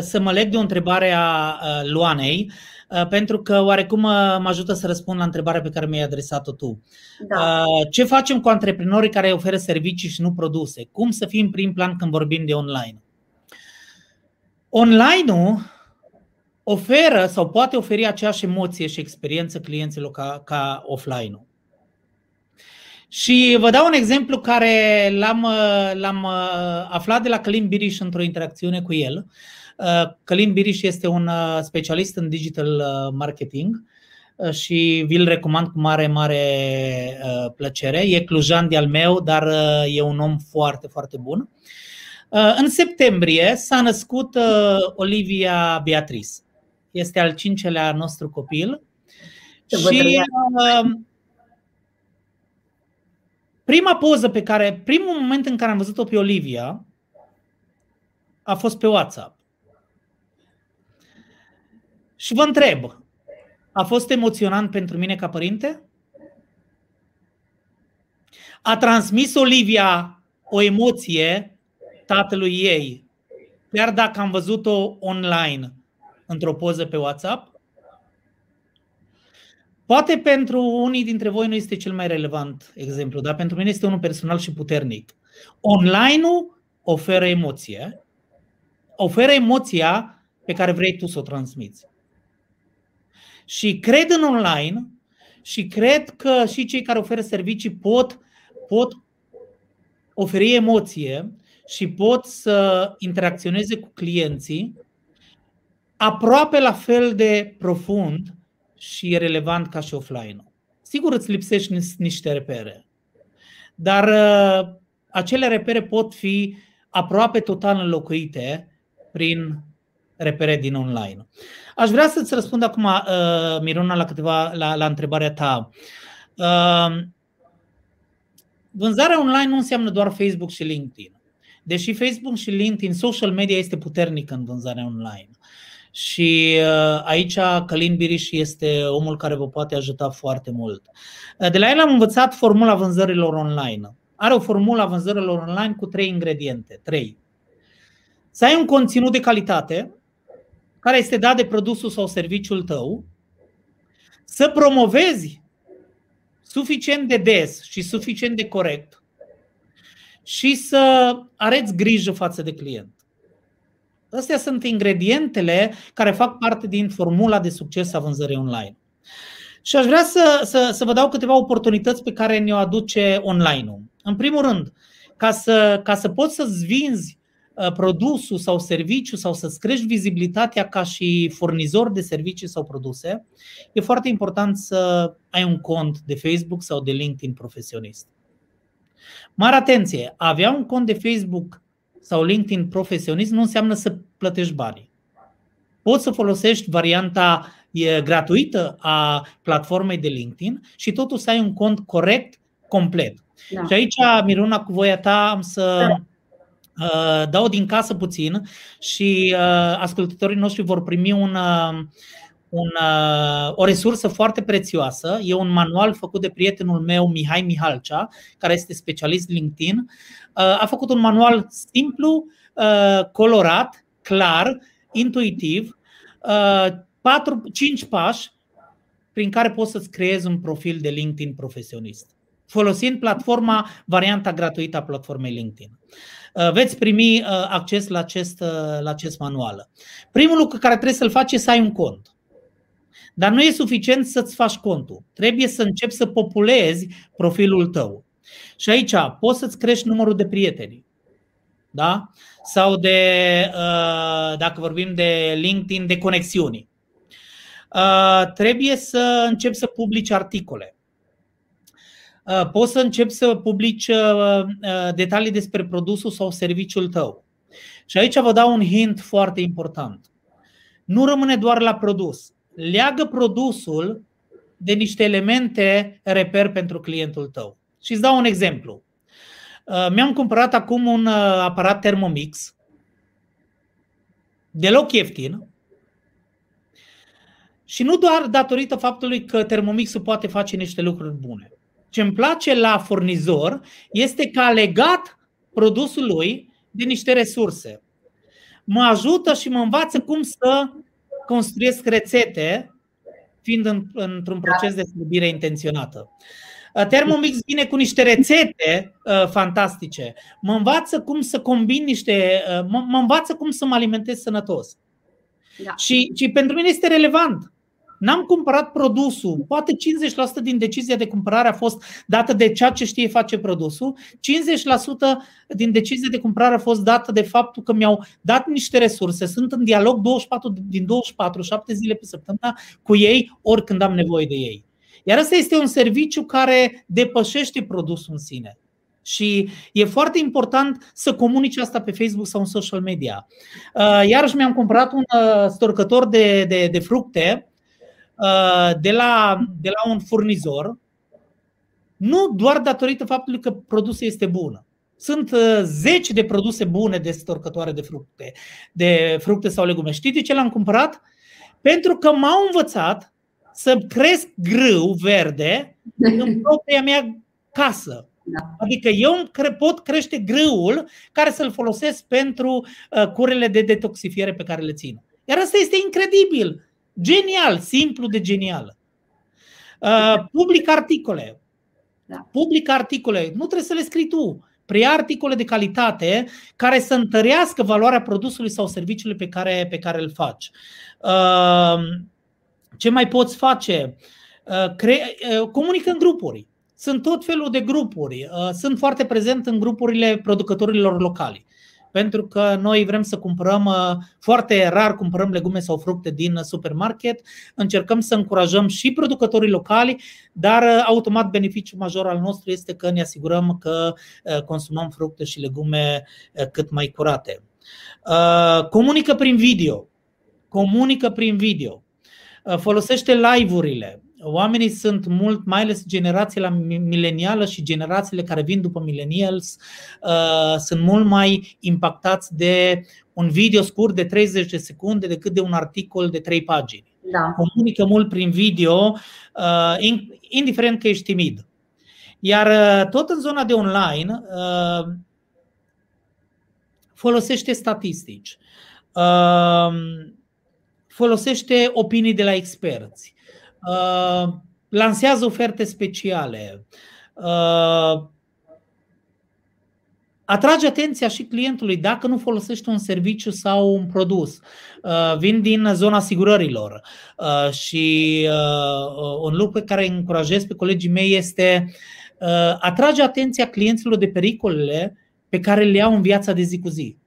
să mă leg de o întrebare a Luanei Uh, pentru că oarecum mă ajută să răspund la întrebarea pe care mi-ai adresat-o tu. Da. Uh, ce facem cu antreprenorii care oferă servicii și nu produse? Cum să fim prim plan când vorbim de online? Online-ul oferă sau poate oferi aceeași emoție și experiență clienților ca, ca offline-ul. Și vă dau un exemplu care l-am, l-am aflat de la Călin Biriș într-o interacțiune cu el. Călin Biriș este un specialist în digital marketing și vi-l recomand cu mare, mare plăcere. E clujan de al meu, dar e un om foarte, foarte bun. În septembrie s-a născut Olivia Beatrice. Este al cincelea nostru copil. Și prima poză pe care, primul moment în care am văzut-o pe Olivia a fost pe WhatsApp. Și vă întreb, a fost emoționant pentru mine ca părinte? A transmis Olivia o emoție tatălui ei, chiar dacă am văzut-o online, într-o poză pe WhatsApp? Poate pentru unii dintre voi nu este cel mai relevant exemplu, dar pentru mine este unul personal și puternic. Online-ul oferă emoție, oferă emoția pe care vrei tu să o transmiți. Și cred în online și cred că și cei care oferă servicii pot, pot oferi emoție și pot să interacționeze cu clienții aproape la fel de profund și relevant ca și offline-ul. Sigur îți lipsești niște repere, dar uh, acele repere pot fi aproape total înlocuite prin repere din online. Aș vrea să-ți răspund acum, uh, Miruna, la câteva la, la întrebarea ta. Uh, vânzarea online nu înseamnă doar Facebook și LinkedIn. Deși Facebook și LinkedIn, social media este puternic în vânzarea online. Și uh, aici Călin Biriș este omul care vă poate ajuta foarte mult. Uh, de la el am învățat formula vânzărilor online. Are o formula vânzărilor online cu trei ingrediente. Trei. Să ai un conținut de calitate care este dat de produsul sau serviciul tău, să promovezi suficient de des și suficient de corect și să areți grijă față de client. Astea sunt ingredientele care fac parte din formula de succes a vânzării online. Și aș vrea să, să, să vă dau câteva oportunități pe care ne-o aduce online-ul. În primul rând, ca să, ca să poți să-ți vinzi uh, produsul sau serviciu sau să-ți crești vizibilitatea ca și furnizor de servicii sau produse, e foarte important să ai un cont de Facebook sau de LinkedIn profesionist. Mare atenție, avea un cont de Facebook sau LinkedIn profesionist nu înseamnă să plătești banii. Poți să folosești varianta gratuită a platformei de LinkedIn și totuși să ai un cont corect, complet. Da. Și aici, Miruna, cu voia ta am să da. Uh, dau din casă puțin și uh, ascultătorii noștri vor primi un, uh, un, uh, o resursă foarte prețioasă. E un manual făcut de prietenul meu, Mihai Mihalcea, care este specialist LinkedIn. Uh, a făcut un manual simplu, uh, colorat, clar, intuitiv, 4, 5 pași prin care poți să-ți creezi un profil de LinkedIn profesionist folosind platforma, varianta gratuită a platformei LinkedIn. Veți primi acces la acest, la acest manual. Primul lucru care trebuie să-l faci este să ai un cont. Dar nu e suficient să-ți faci contul. Trebuie să începi să populezi profilul tău. Și aici poți să-ți crești numărul de prieteni. Da? Sau de, uh, dacă vorbim de LinkedIn, de conexiuni. Uh, trebuie să începi să publici articole. Uh, poți să începi să publici detalii despre produsul sau serviciul tău. Și aici vă dau un hint foarte important. Nu rămâne doar la produs leagă produsul de niște elemente reper pentru clientul tău. Și îți dau un exemplu. Uh, mi-am cumpărat acum un uh, aparat Thermomix, deloc ieftin, și nu doar datorită faptului că Thermomixul poate face niște lucruri bune. Ce îmi place la furnizor este că a legat produsul lui de niște resurse. Mă ajută și mă învață cum să construiesc rețete fiind în, într-un proces de slăbire intenționată. Uh, Thermomix vine cu niște rețete uh, fantastice. Mă învață cum să combin niște. Uh, mă, mă învață cum să mă alimentez sănătos. Da. Și, și pentru mine este relevant. N-am cumpărat produsul. Poate 50% din decizia de cumpărare a fost dată de ceea ce știe face produsul. 50% din decizia de cumpărare a fost dată de faptul că mi-au dat niște resurse. Sunt în dialog 24 din 24, 7 zile pe săptămână cu ei oricând am nevoie de ei. Iar ăsta este un serviciu care depășește produsul în sine. Și e foarte important să comunici asta pe Facebook sau în social media. Uh, iarăși mi-am cumpărat un uh, storcător de, de, de fructe uh, de la, de la un furnizor, nu doar datorită faptului că produsul este bun. Sunt zeci de produse bune de storcătoare de fructe, de fructe sau legume. Știți de ce l-am cumpărat? Pentru că m-au învățat să cresc grâu verde în propria mea casă. Da. Adică eu pot crește grâul care să-l folosesc pentru uh, curele de detoxifiere pe care le țin. Iar asta este incredibil. Genial, simplu de genial. Uh, public articole. Da. Public articole. Nu trebuie să le scrii tu. Preia articole de calitate care să întărească valoarea produsului sau serviciului pe care, pe care îl faci. Uh, ce mai poți face? Uh, cre- uh, comunică în grupuri. Sunt tot felul de grupuri. Uh, sunt foarte prezent în grupurile producătorilor locali. Pentru că noi vrem să cumpărăm, foarte rar cumpărăm legume sau fructe din supermarket, încercăm să încurajăm și producătorii locali, dar automat beneficiul major al nostru este că ne asigurăm că consumăm fructe și legume cât mai curate. Comunică prin video. Comunică prin video. Uh, folosește live-urile. Oamenii sunt mult, mai ales generația milenială și generațiile care vin după millennials, uh, sunt mult mai impactați de un video scurt de 30 de secunde decât de un articol de 3 pagini. Da. Comunică mult prin video, uh, indiferent că ești timid. Iar uh, tot în zona de online, uh, folosește statistici. Uh, folosește opinii de la experți, uh, lansează oferte speciale, uh, atrage atenția și clientului dacă nu folosește un serviciu sau un produs. Uh, vin din zona asigurărilor. Și un lucru pe care îi încurajez pe colegii mei este atrage atenția clienților de pericolele pe care le au în viața de zi cu zi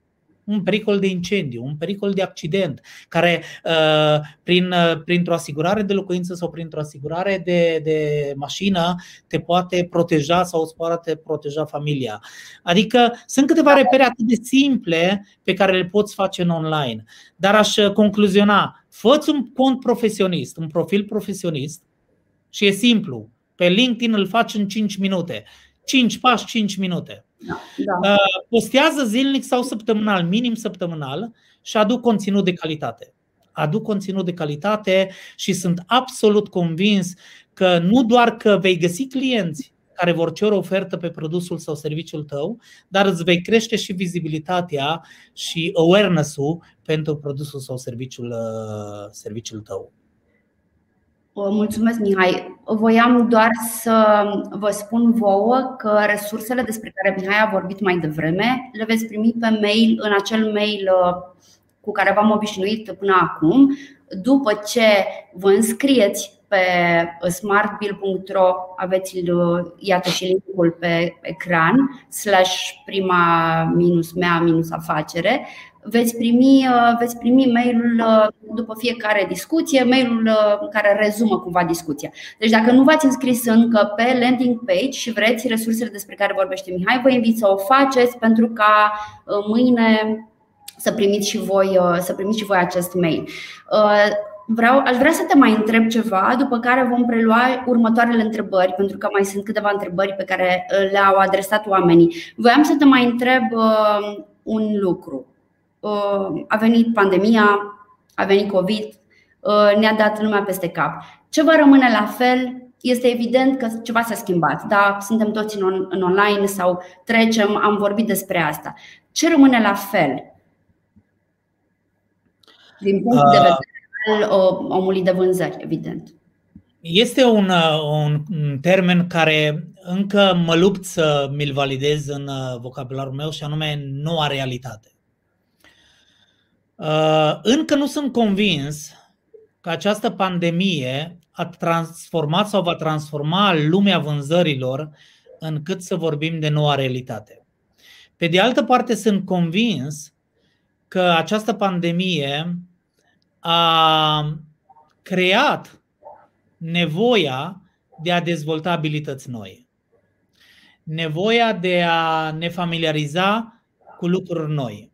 un pericol de incendiu, un pericol de accident, care uh, prin, uh, printr-o asigurare de locuință sau printr-o asigurare de, de mașină te poate proteja sau îți poate proteja familia. Adică sunt câteva repere atât de simple pe care le poți face în online. Dar aș uh, concluziona, fă un cont profesionist, un profil profesionist și e simplu. Pe LinkedIn îl faci în 5 minute. 5 pași, 5 minute. Da, da. Uh, postează zilnic sau săptămânal, minim săptămânal și aduc conținut de calitate. Aduc conținut de calitate și sunt absolut convins că nu doar că vei găsi clienți care vor cere o ofertă pe produsul sau serviciul tău, dar îți vei crește și vizibilitatea și awareness-ul pentru produsul sau serviciul, uh, serviciul tău. Mulțumesc, Mihai. Voiam doar să vă spun vouă că resursele despre care Mihai a vorbit mai devreme le veți primi pe mail, în acel mail uh, cu care v-am obișnuit până acum. După ce vă înscrieți pe smartbill.ro aveți iată și linkul pe ecran slash prima minus mea minus afacere veți primi, uh, veți primi mailul uh, după fiecare discuție, mailul uh, care rezumă cumva discuția. Deci dacă nu v-ați înscris încă pe landing page și vreți resursele despre care vorbește Mihai, vă invit să o faceți pentru ca mâine să primiți și voi, să primiți și voi acest mail. Vreau, aș vrea să te mai întreb ceva, după care vom prelua următoarele întrebări, pentru că mai sunt câteva întrebări pe care le-au adresat oamenii. Voiam să te mai întreb un lucru. Uh, a venit pandemia, a venit COVID, uh, ne-a dat lumea peste cap. Ce va rămâne la fel? Este evident că ceva s-a schimbat, da? suntem toți în, în online sau trecem, am vorbit despre asta. Ce rămâne la fel? Din punct de vedere al omului de vânzări, evident. Este un, un termen care încă mă lupt să mi-l validez în vocabularul meu și anume noua realitate. Încă nu sunt convins că această pandemie a transformat sau va transforma lumea vânzărilor încât să vorbim de noua realitate. Pe de altă parte, sunt convins că această pandemie a creat nevoia de a dezvolta abilități noi, nevoia de a ne familiariza cu lucruri noi.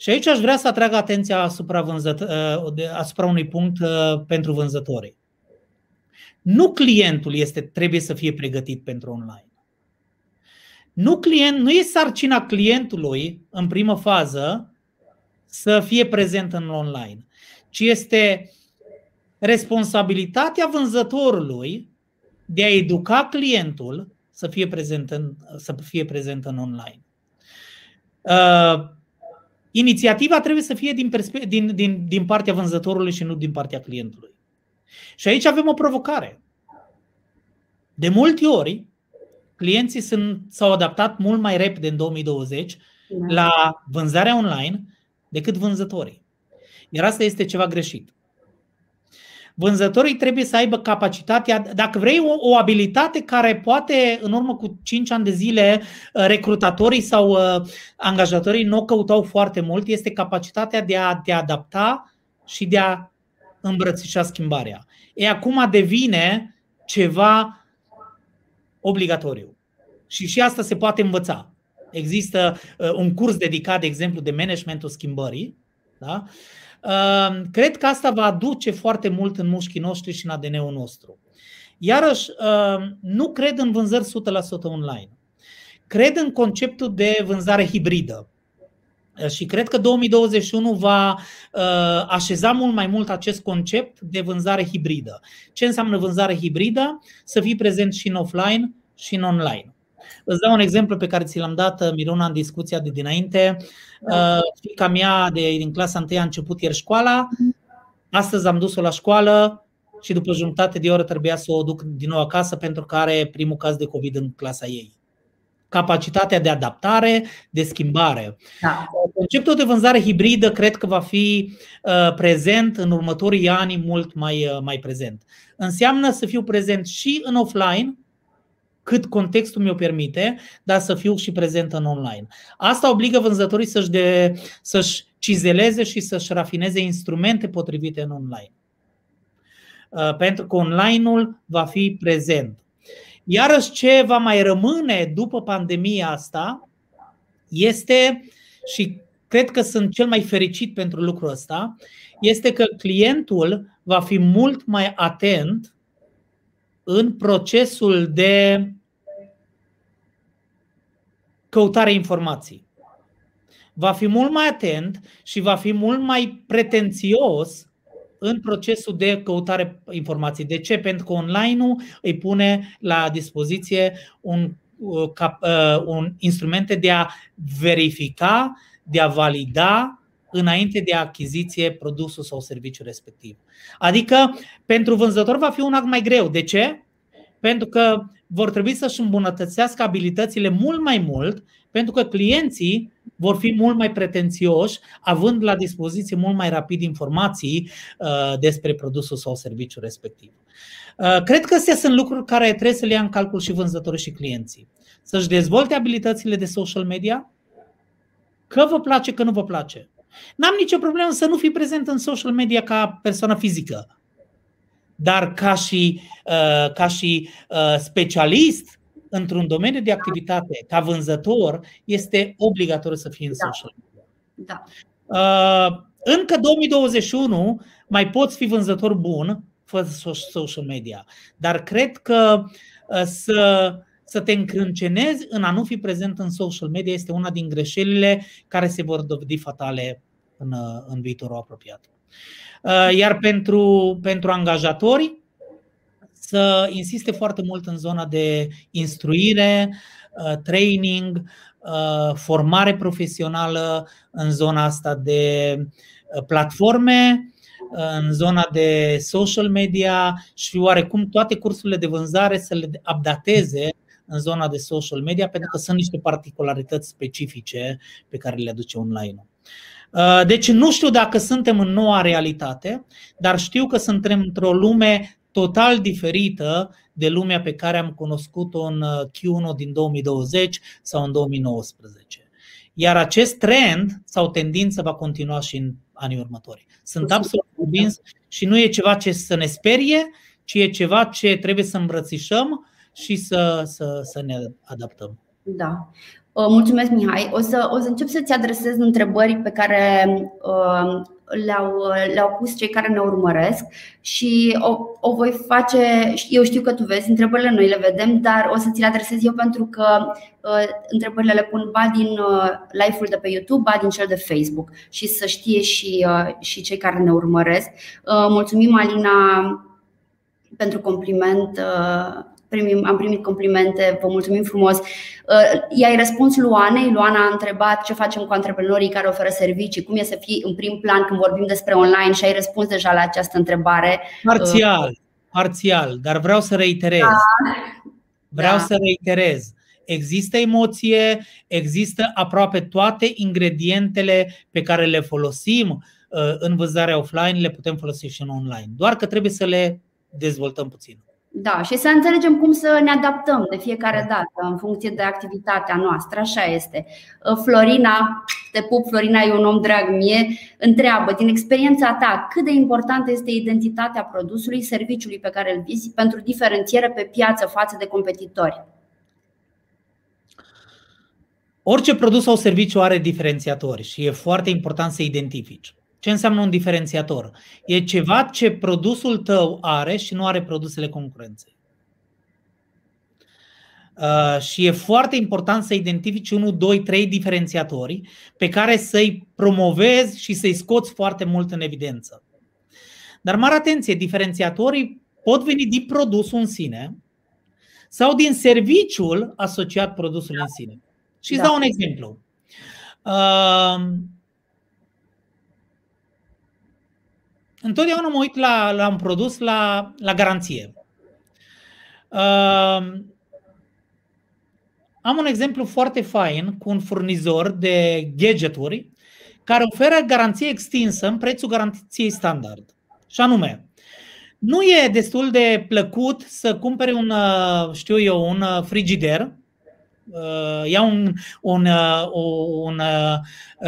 Și aici aș vrea să atrag atenția asupra, vânzăt- uh, asupra unui punct uh, pentru vânzători. Nu clientul este, trebuie să fie pregătit pentru online. Nu, client, nu e sarcina clientului în primă fază să fie prezent în online, ci este responsabilitatea vânzătorului de a educa clientul să fie prezent în, să fie prezent în online. Uh, inițiativa trebuie să fie din, perspe- din, din, din partea vânzătorului și nu din partea clientului. Și aici avem o provocare. De multe ori, clienții sunt, s-au adaptat mult mai repede în 2020 da. la vânzarea online decât vânzătorii. Iar asta este ceva greșit. Vânzătorii trebuie să aibă capacitatea, dacă vrei o, o abilitate care poate în urmă cu 5 ani de zile uh, recrutatorii sau uh, angajatorii nu o căutau foarte mult, este capacitatea de a te adapta și de a îmbrățișa schimbarea. E acum devine ceva obligatoriu. Și și asta se poate învăța. Există uh, un curs dedicat, de exemplu, de managementul schimbării. Da? Uh, cred că asta va aduce foarte mult în mușchii noștri și în ADN-ul nostru. Iarăși, uh, nu cred în vânzări 100% online. Cred în conceptul de vânzare hibridă. Și cred că 2021 va uh, așeza mult mai mult acest concept de vânzare hibridă. Ce înseamnă vânzare hibridă? Să fii prezent și în offline și în online. Îți dau un exemplu pe care ți l-am dat, uh, Miruna, în discuția de dinainte. Da. Uh, fica mea de, din clasa 1 a început ieri școala. Astăzi am dus-o la școală și după jumătate de oră trebuia să o duc din nou acasă pentru că are primul caz de COVID în clasa ei. Capacitatea de adaptare, de schimbare. Da. Conceptul de vânzare hibridă cred că va fi uh, prezent în următorii ani mult mai, uh, mai prezent. Înseamnă să fiu prezent și în offline, cât contextul mi-o permite, dar să fiu și prezent în online. Asta obligă vânzătorii să-și, de, să-și cizeleze și să-și rafineze instrumente potrivite în online. Uh, pentru că online-ul va fi prezent. Iarăși ce va mai rămâne după pandemia asta este, și cred că sunt cel mai fericit pentru lucrul ăsta, este că clientul va fi mult mai atent în procesul de căutare informații. Va fi mult mai atent și va fi mult mai pretențios în procesul de căutare informații. De ce? Pentru că online-ul îi pune la dispoziție un, uh, uh, un instrumente de a verifica, de a valida înainte de achiziție produsul sau serviciul respectiv. Adică pentru vânzător va fi un act mai greu. De ce? Pentru că vor trebui să-și îmbunătățească abilitățile mult mai mult, pentru că clienții vor fi mult mai pretențioși, având la dispoziție mult mai rapid informații uh, despre produsul sau serviciul respectiv. Uh, cred că astea sunt lucruri care trebuie să le ia în calcul și vânzătorii și clienții. Să-și dezvolte abilitățile de social media, că vă place, că nu vă place. N-am nicio problemă să nu fii prezent în social media ca persoană fizică dar ca și, uh, ca și uh, specialist într-un domeniu de activitate, ca vânzător, este obligatoriu să fii în da. social media. Da. Uh, încă 2021 mai poți fi vânzător bun fără social media, dar cred că să, să te încrâncenezi în a nu fi prezent în social media este una din greșelile care se vor dovedi fatale în, în viitorul apropiat. Uh, iar pentru, pentru angajatori, să insiste foarte mult în zona de instruire, uh, training, uh, formare profesională în zona asta de platforme, în zona de social media și oarecum toate cursurile de vânzare să le updateze în zona de social media, pentru că sunt niște particularități specifice pe care le aduce online. Uh, deci nu știu dacă suntem în noua realitate, dar știu că suntem într-o lume total diferită de lumea pe care am cunoscut-o în uh, Q1 din 2020 sau în 2019. Iar acest trend sau tendință va continua și în anii următori. Sunt absolut convins și nu e ceva ce să ne sperie, ci e ceva ce trebuie să îmbrățișăm și să, să, să ne adaptăm. Da. Uh, mulțumesc, Mihai. O să, o să încep să-ți adresez întrebări pe care uh, le-au, le-au pus cei care ne urmăresc și o, o voi face. Eu știu că tu vezi întrebările, noi le vedem, dar o să ți le adresez eu pentru că uh, întrebările le pun ba din uh, live-ul de pe YouTube, ba din cel de Facebook și să știe și, uh, și cei care ne urmăresc. Uh, mulțumim, Alina, pentru compliment. Uh, primim, am primit complimente, vă mulțumim frumos. Uh, i-ai răspuns Luanei, Luana a întrebat ce facem cu antreprenorii care oferă servicii, cum e să fii în prim plan când vorbim despre online și ai răspuns deja la această întrebare. Parțial, parțial, dar vreau să reiterez. Da. Vreau da. să reiterez. Există emoție, există aproape toate ingredientele pe care le folosim uh, în vânzarea offline, le putem folosi și în online. Doar că trebuie să le dezvoltăm puțin. Da, și să înțelegem cum să ne adaptăm de fiecare dată în funcție de activitatea noastră. Așa este. Uh, Florina, te pup, Florina e un om drag mie, întreabă din experiența ta cât de importantă este identitatea produsului, serviciului pe care îl vizi pentru diferențiere pe piață față de competitori. Orice produs sau serviciu are diferențiatori și e foarte important să identifici. Ce înseamnă un diferențiator? E ceva ce produsul tău are și nu are produsele concurenței. Uh, și e foarte important să identifici 1, 2, 3 diferențiatori pe care să-i promovezi și să-i scoți foarte mult în evidență. Dar mare atenție, diferențiatorii pot veni din produsul în sine sau din serviciul asociat produsului în sine. Și îți da. dau un exemplu. Uh, întotdeauna mă uit la, la un produs la, la garanție. Uh, am un exemplu foarte fain cu un furnizor de gadgeturi care oferă garanție extinsă în prețul garanției standard. Și anume, nu e destul de plăcut să cumpere un, uh, știu eu, un uh, frigider, uh, ia un, un, un, un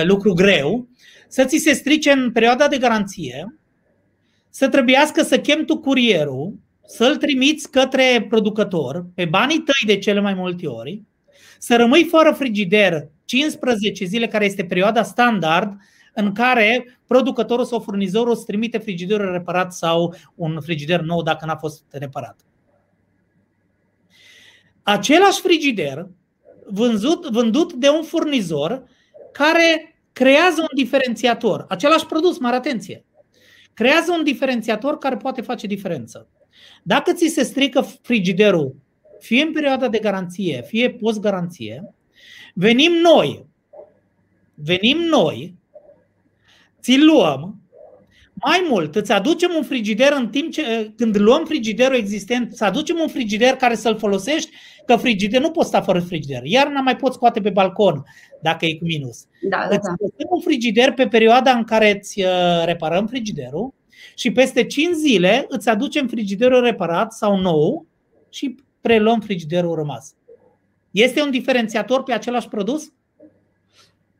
lucru greu, să ți se strice în perioada de garanție să trebuiască să chem tu curierul, să-l trimiți către producător pe banii tăi de cele mai multe ori, să rămâi fără frigider 15 zile, care este perioada standard în care producătorul sau furnizorul îți trimite frigiderul reparat sau un frigider nou dacă n-a fost reparat. Același frigider vândut, vândut de un furnizor care creează un diferențiator. Același produs, mare atenție creează un diferențiator care poate face diferență. Dacă ți se strică frigiderul, fie în perioada de garanție, fie post-garanție, venim noi, venim noi, ți luăm, mai mult, îți aducem un frigider în timp ce, când luăm frigiderul existent, să aducem un frigider care să-l folosești, că frigider nu poți sta fără frigider. Iarna mai poți scoate pe balcon dacă e cu minus. Da, da, da. Îți un frigider pe perioada în care îți uh, reparăm frigiderul și peste 5 zile îți aducem frigiderul reparat sau nou și preluăm frigiderul rămas. Este un diferențiator pe același produs?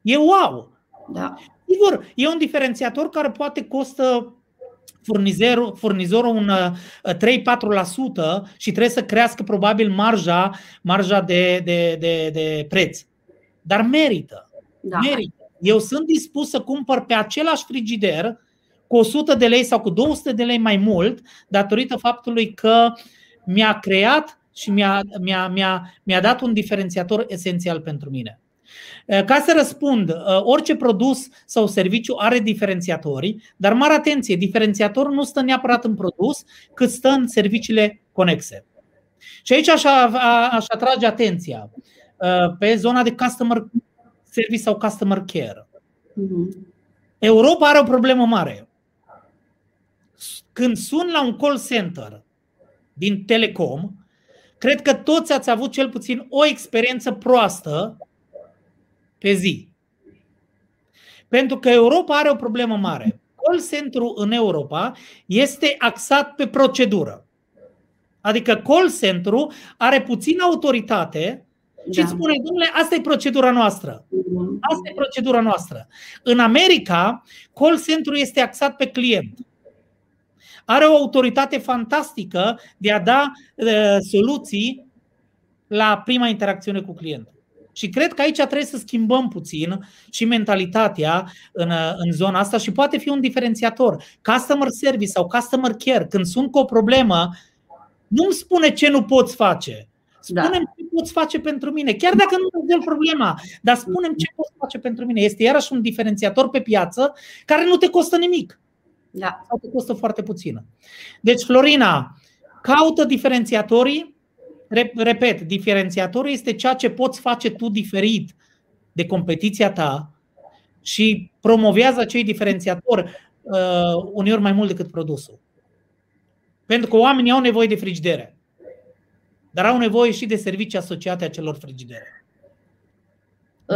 E wow! Da. Sigur, e un diferențiator care poate costă furnizorul, furnizorul un 3-4% uh, și trebuie să crească probabil marja, marja de, de, de, de preț. Dar merită. Da. merită. Eu sunt dispus să cumpăr pe același frigider cu 100 de lei sau cu 200 de lei mai mult, datorită faptului că mi-a creat și mi-a, mi-a, mi-a, mi-a dat un diferențiator esențial pentru mine. Eh, ca să răspund, eh, orice produs sau serviciu are diferențiatorii, dar mare atenție, diferențiatorul nu stă neapărat în produs, cât stă în serviciile conexe. Și aici aș, aș atrage atenția eh, pe zona de customer service sau customer care. Mhm. Europa are o problemă mare. când sun la un call center din Telecom, cred că toți ați avut cel puțin o experiență proastă pe zi. Pentru că Europa are o problemă mare. Call center în Europa este axat pe procedură. Adică call center are puțină autoritate și da. îți spune, domnule, asta e procedura noastră. Asta e procedura noastră. În America, call center este axat pe client. Are o autoritate fantastică de a da uh, soluții la prima interacțiune cu clientul. Și cred că aici trebuie să schimbăm puțin și mentalitatea în, în zona asta și poate fi un diferențiator. Customer service sau customer care, când sunt cu o problemă, nu-mi spune ce nu poți face. Spunem da. ce poți face pentru mine, chiar dacă nu rezolv problema, dar spunem ce poți face pentru mine. Este iarăși un diferențiator pe piață care nu te costă nimic. Da. Sau te costă foarte puțin. Deci, Florina, caută diferențiatorii. Repet, diferențiatorul este ceea ce poți face tu diferit de competiția ta și promovează acei diferențiatori uh, uneori mai mult decât produsul. Pentru că oamenii au nevoie de frigidere, dar au nevoie și de servicii asociate acelor frigidere.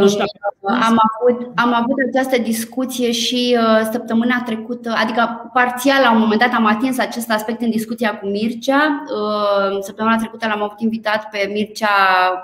Nu știu am avut, am avut această discuție și uh, săptămâna trecută, adică parțial la un moment dat am atins acest aspect în discuția cu Mircea. Uh, săptămâna trecută l-am avut invitat pe Mircea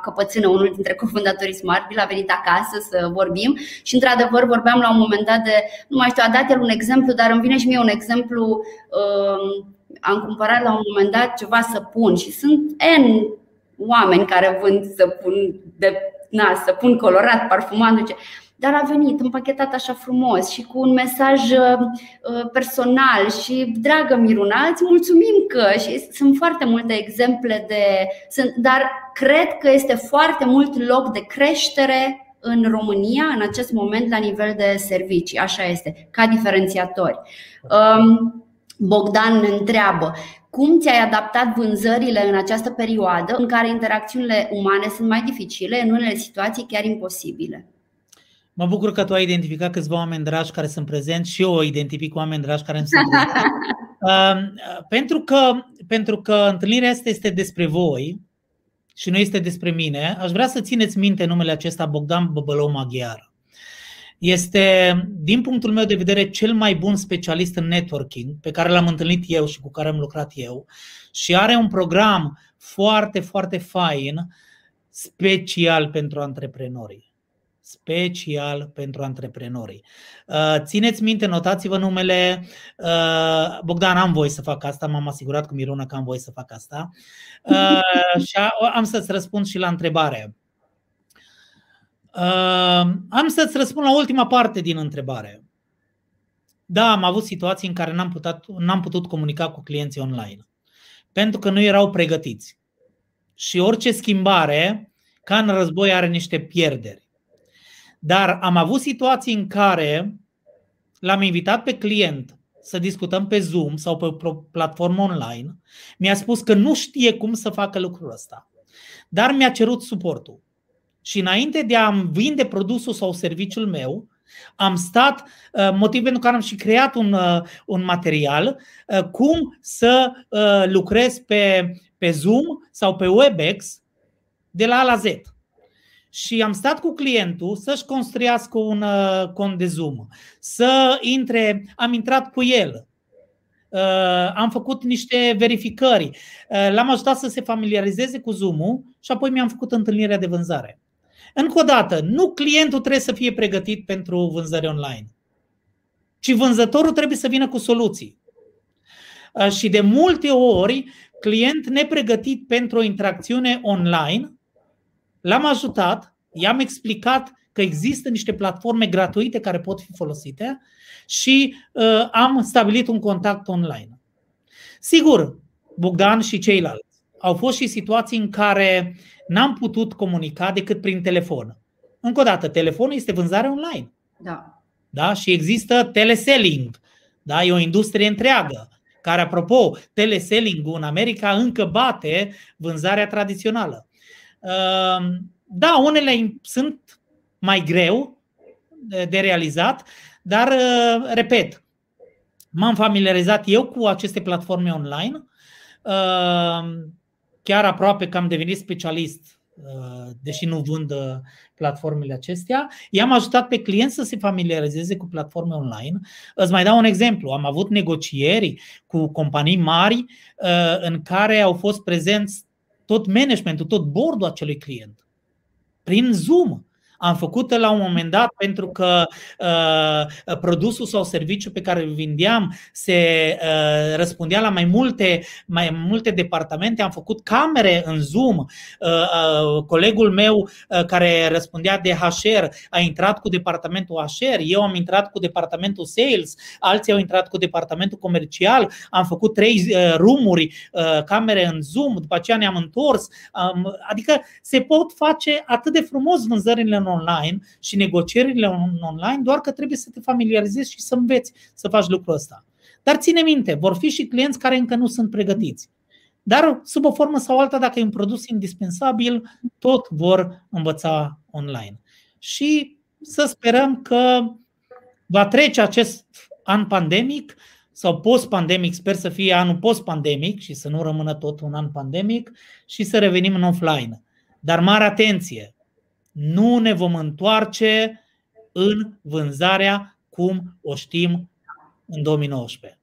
Căpățână, unul dintre cofondatorii Smartville, a venit acasă să vorbim și într-adevăr vorbeam la un moment dat de, nu mai știu, a dat el un exemplu, dar îmi vine și mie un exemplu. Uh, am cumpărat la un moment dat ceva săpun și sunt N oameni care vând săpun de na, să pun colorat, parfumat, duce. Dar a venit împachetat așa frumos și cu un mesaj uh, uh, personal și dragă Miruna, îți mulțumim că și sunt foarte multe exemple de sunt, dar cred că este foarte mult loc de creștere în România în acest moment la nivel de servicii, așa este, ca diferențiatori. Um, Bogdan ne întreabă cum ți-ai adaptat vânzările în această perioadă în care interacțiunile umane sunt mai dificile, în unele situații chiar imposibile? Mă bucur că tu ai identificat câțiva oameni dragi care sunt prezenți și eu identific oameni dragi care nu sunt prezenți. uh, pentru, că, pentru că întâlnirea asta este despre voi și nu este despre mine, aș vrea să țineți minte numele acesta Bogdan Băbălău Maghiar. Este, din punctul meu de vedere, cel mai bun specialist în networking pe care l-am întâlnit eu și cu care am lucrat eu și are un program foarte, foarte fain special pentru antreprenorii special pentru antreprenorii. Uh, țineți minte, notați-vă numele. Uh, Bogdan, am voie să fac asta, m-am asigurat cu Miruna că am voie să fac asta. Uh, și am să-ți răspund și la întrebare. Uh, am să-ți răspund la ultima parte din întrebare. Da, am avut situații în care n-am putut, n-am putut comunica cu clienții online pentru că nu erau pregătiți. Și orice schimbare, ca în război, are niște pierderi. Dar am avut situații în care l-am invitat pe client să discutăm pe Zoom sau pe o platformă online. Mi-a spus că nu știe cum să facă lucrul ăsta, dar mi-a cerut suportul. Și înainte de a-mi vinde produsul sau serviciul meu, am stat, uh, motiv pentru care am și creat un, uh, un material, uh, cum să lucrez pe, pe Zoom sau pe WebEx de la A la Z. Și am stat cu clientul să-și construiască un cont de Zoom, să intre, am intrat cu el, am făcut niște verificări, l-am ajutat să se familiarizeze cu Zoom-ul și apoi mi-am făcut întâlnirea de vânzare. Încă o dată, nu clientul trebuie să fie pregătit pentru vânzări online, ci vânzătorul trebuie să vină cu soluții. Uh, și de multe ori, client nepregătit pentru o interacțiune online, l-am ajutat, i-am explicat că există niște platforme gratuite care pot fi folosite și uh, am stabilit un contact online. Sigur, Bogdan și ceilalți au fost și situații în care n-am putut comunica decât prin telefon. Încă o dată, telefonul este vânzare online. Da. Da? Și există teleselling. Da? E o industrie întreagă care, apropo, teleselling în America încă bate vânzarea tradițională. Ehm, da, unele sunt mai greu de realizat, dar, repet, m-am familiarizat eu cu aceste platforme online. Chiar aproape că am devenit specialist, deși nu vând platformele acestea. I-am ajutat pe clienți să se familiarizeze cu platforme online. Îți mai dau un exemplu. Am avut negocieri cu companii mari în care au fost prezenți tot managementul, tot bordul acelui client. Prin Zoom. Am făcut la un moment dat pentru că uh, produsul sau serviciul pe care îl vindeam se uh, răspundea la mai multe, mai multe departamente. Am făcut camere în Zoom. Uh, uh, colegul meu uh, care răspundea de HR a intrat cu departamentul HR, eu am intrat cu departamentul sales, alții au intrat cu departamentul comercial. Am făcut trei uh, rumuri, uh, camere în Zoom, după aceea ne-am întors. Um, adică se pot face atât de frumos vânzările în online și negocierile online, doar că trebuie să te familiarizezi și să înveți să faci lucrul ăsta. Dar ține minte, vor fi și clienți care încă nu sunt pregătiți. Dar, sub o formă sau alta, dacă e un produs indispensabil, tot vor învăța online. Și să sperăm că va trece acest an pandemic sau post-pandemic, sper să fie anul post-pandemic și să nu rămână tot un an pandemic și să revenim în offline. Dar mare atenție, nu ne vom întoarce în vânzarea cum o știm în 2019.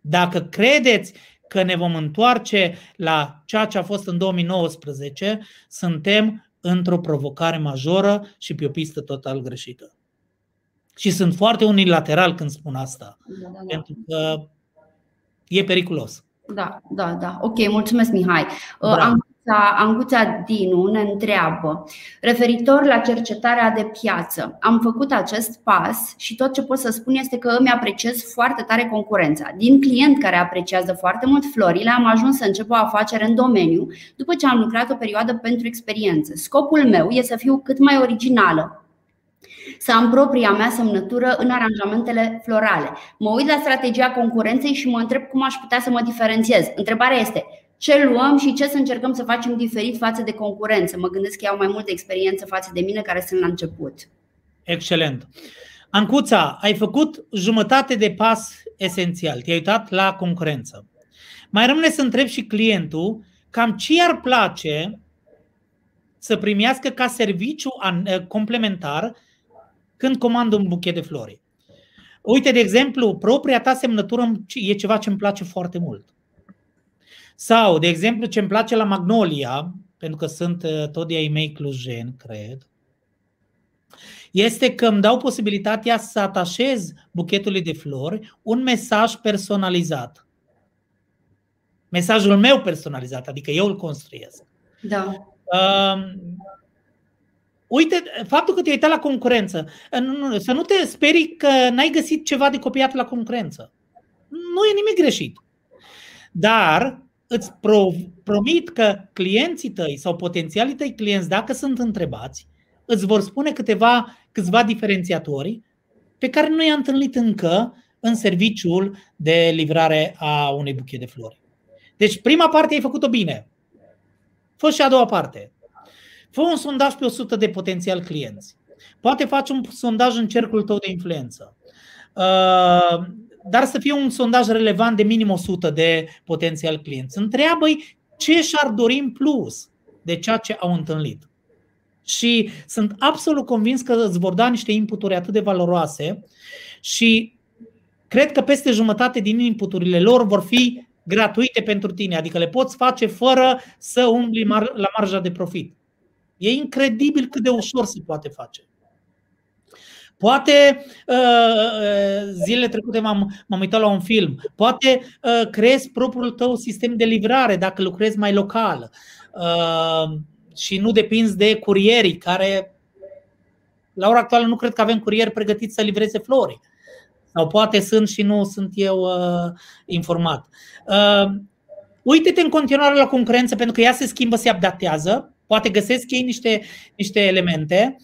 Dacă credeți că ne vom întoarce la ceea ce a fost în 2019, suntem într-o provocare majoră și pe o pistă total greșită. Și sunt foarte unilateral când spun asta, da, da, da. pentru că e periculos. Da, da, da. Ok, mulțumesc, Mihai. Bravo. Am Anguța Dinu ne întreabă, referitor la cercetarea de piață, am făcut acest pas și tot ce pot să spun este că îmi apreciez foarte tare concurența. Din client care apreciază foarte mult florile, am ajuns să încep o afacere în domeniu după ce am lucrat o perioadă pentru experiență. Scopul meu este să fiu cât mai originală, să am propria mea semnătură în aranjamentele florale. Mă uit la strategia concurenței și mă întreb cum aș putea să mă diferențiez. Întrebarea este: ce luăm și ce să încercăm să facem diferit față de concurență. Mă gândesc că au mai multă experiență față de mine care sunt la început. Excelent. Ancuța, ai făcut jumătate de pas esențial. Te-ai uitat la concurență. Mai rămâne să întreb și clientul cam ce ar place să primească ca serviciu eh, complementar când comandă un buchet de flori. Uite, de exemplu, propria ta semnătură e ceva ce îmi place foarte mult. Sau, de exemplu, ce îmi place la Magnolia, pentru că sunt uh, tot de ai mei clujeni, cred, este că îmi dau posibilitatea să atașez buchetului de flori un mesaj personalizat. Mesajul meu personalizat, adică eu îl construiesc. Da. Uh, uite, faptul că te-ai uitat la concurență, să nu te sperii că n-ai găsit ceva de copiat la concurență. Nu e nimic greșit. Dar îți pro, promit că clienții tăi sau potențialii tăi clienți, dacă sunt întrebați, îți vor spune câteva, câțiva diferențiatori pe care nu i-a întâlnit încă în serviciul de livrare a unei buchet de flori. Deci prima parte ai făcut-o bine. Fă și a doua parte. Fă un sondaj pe 100 de potențial clienți. Poate faci un sondaj în cercul tău de influență. Uh, dar să fie un sondaj relevant de minim 100 de potențial clienți. Întreabă-i ce și-ar dori în plus de ceea ce au întâlnit. Și sunt absolut convins că îți vor da niște inputuri atât de valoroase și cred că peste jumătate din inputurile lor vor fi gratuite pentru tine, adică le poți face fără să umbli la marja de profit. E incredibil cât de ușor se poate face. Poate uh, uh, zilele trecute m-am, m-am uitat la un film. Poate uh, creezi propriul tău sistem de livrare dacă lucrezi mai local și nu depinzi de curierii care la ora actuală nu cred că avem curieri pregătiți să livreze flori. Sau poate sunt și nu sunt eu uh, informat. Uh, uite-te în continuare la concurență pentru că ea se schimbă, se adaptează. Poate găsesc ei niște, niște elemente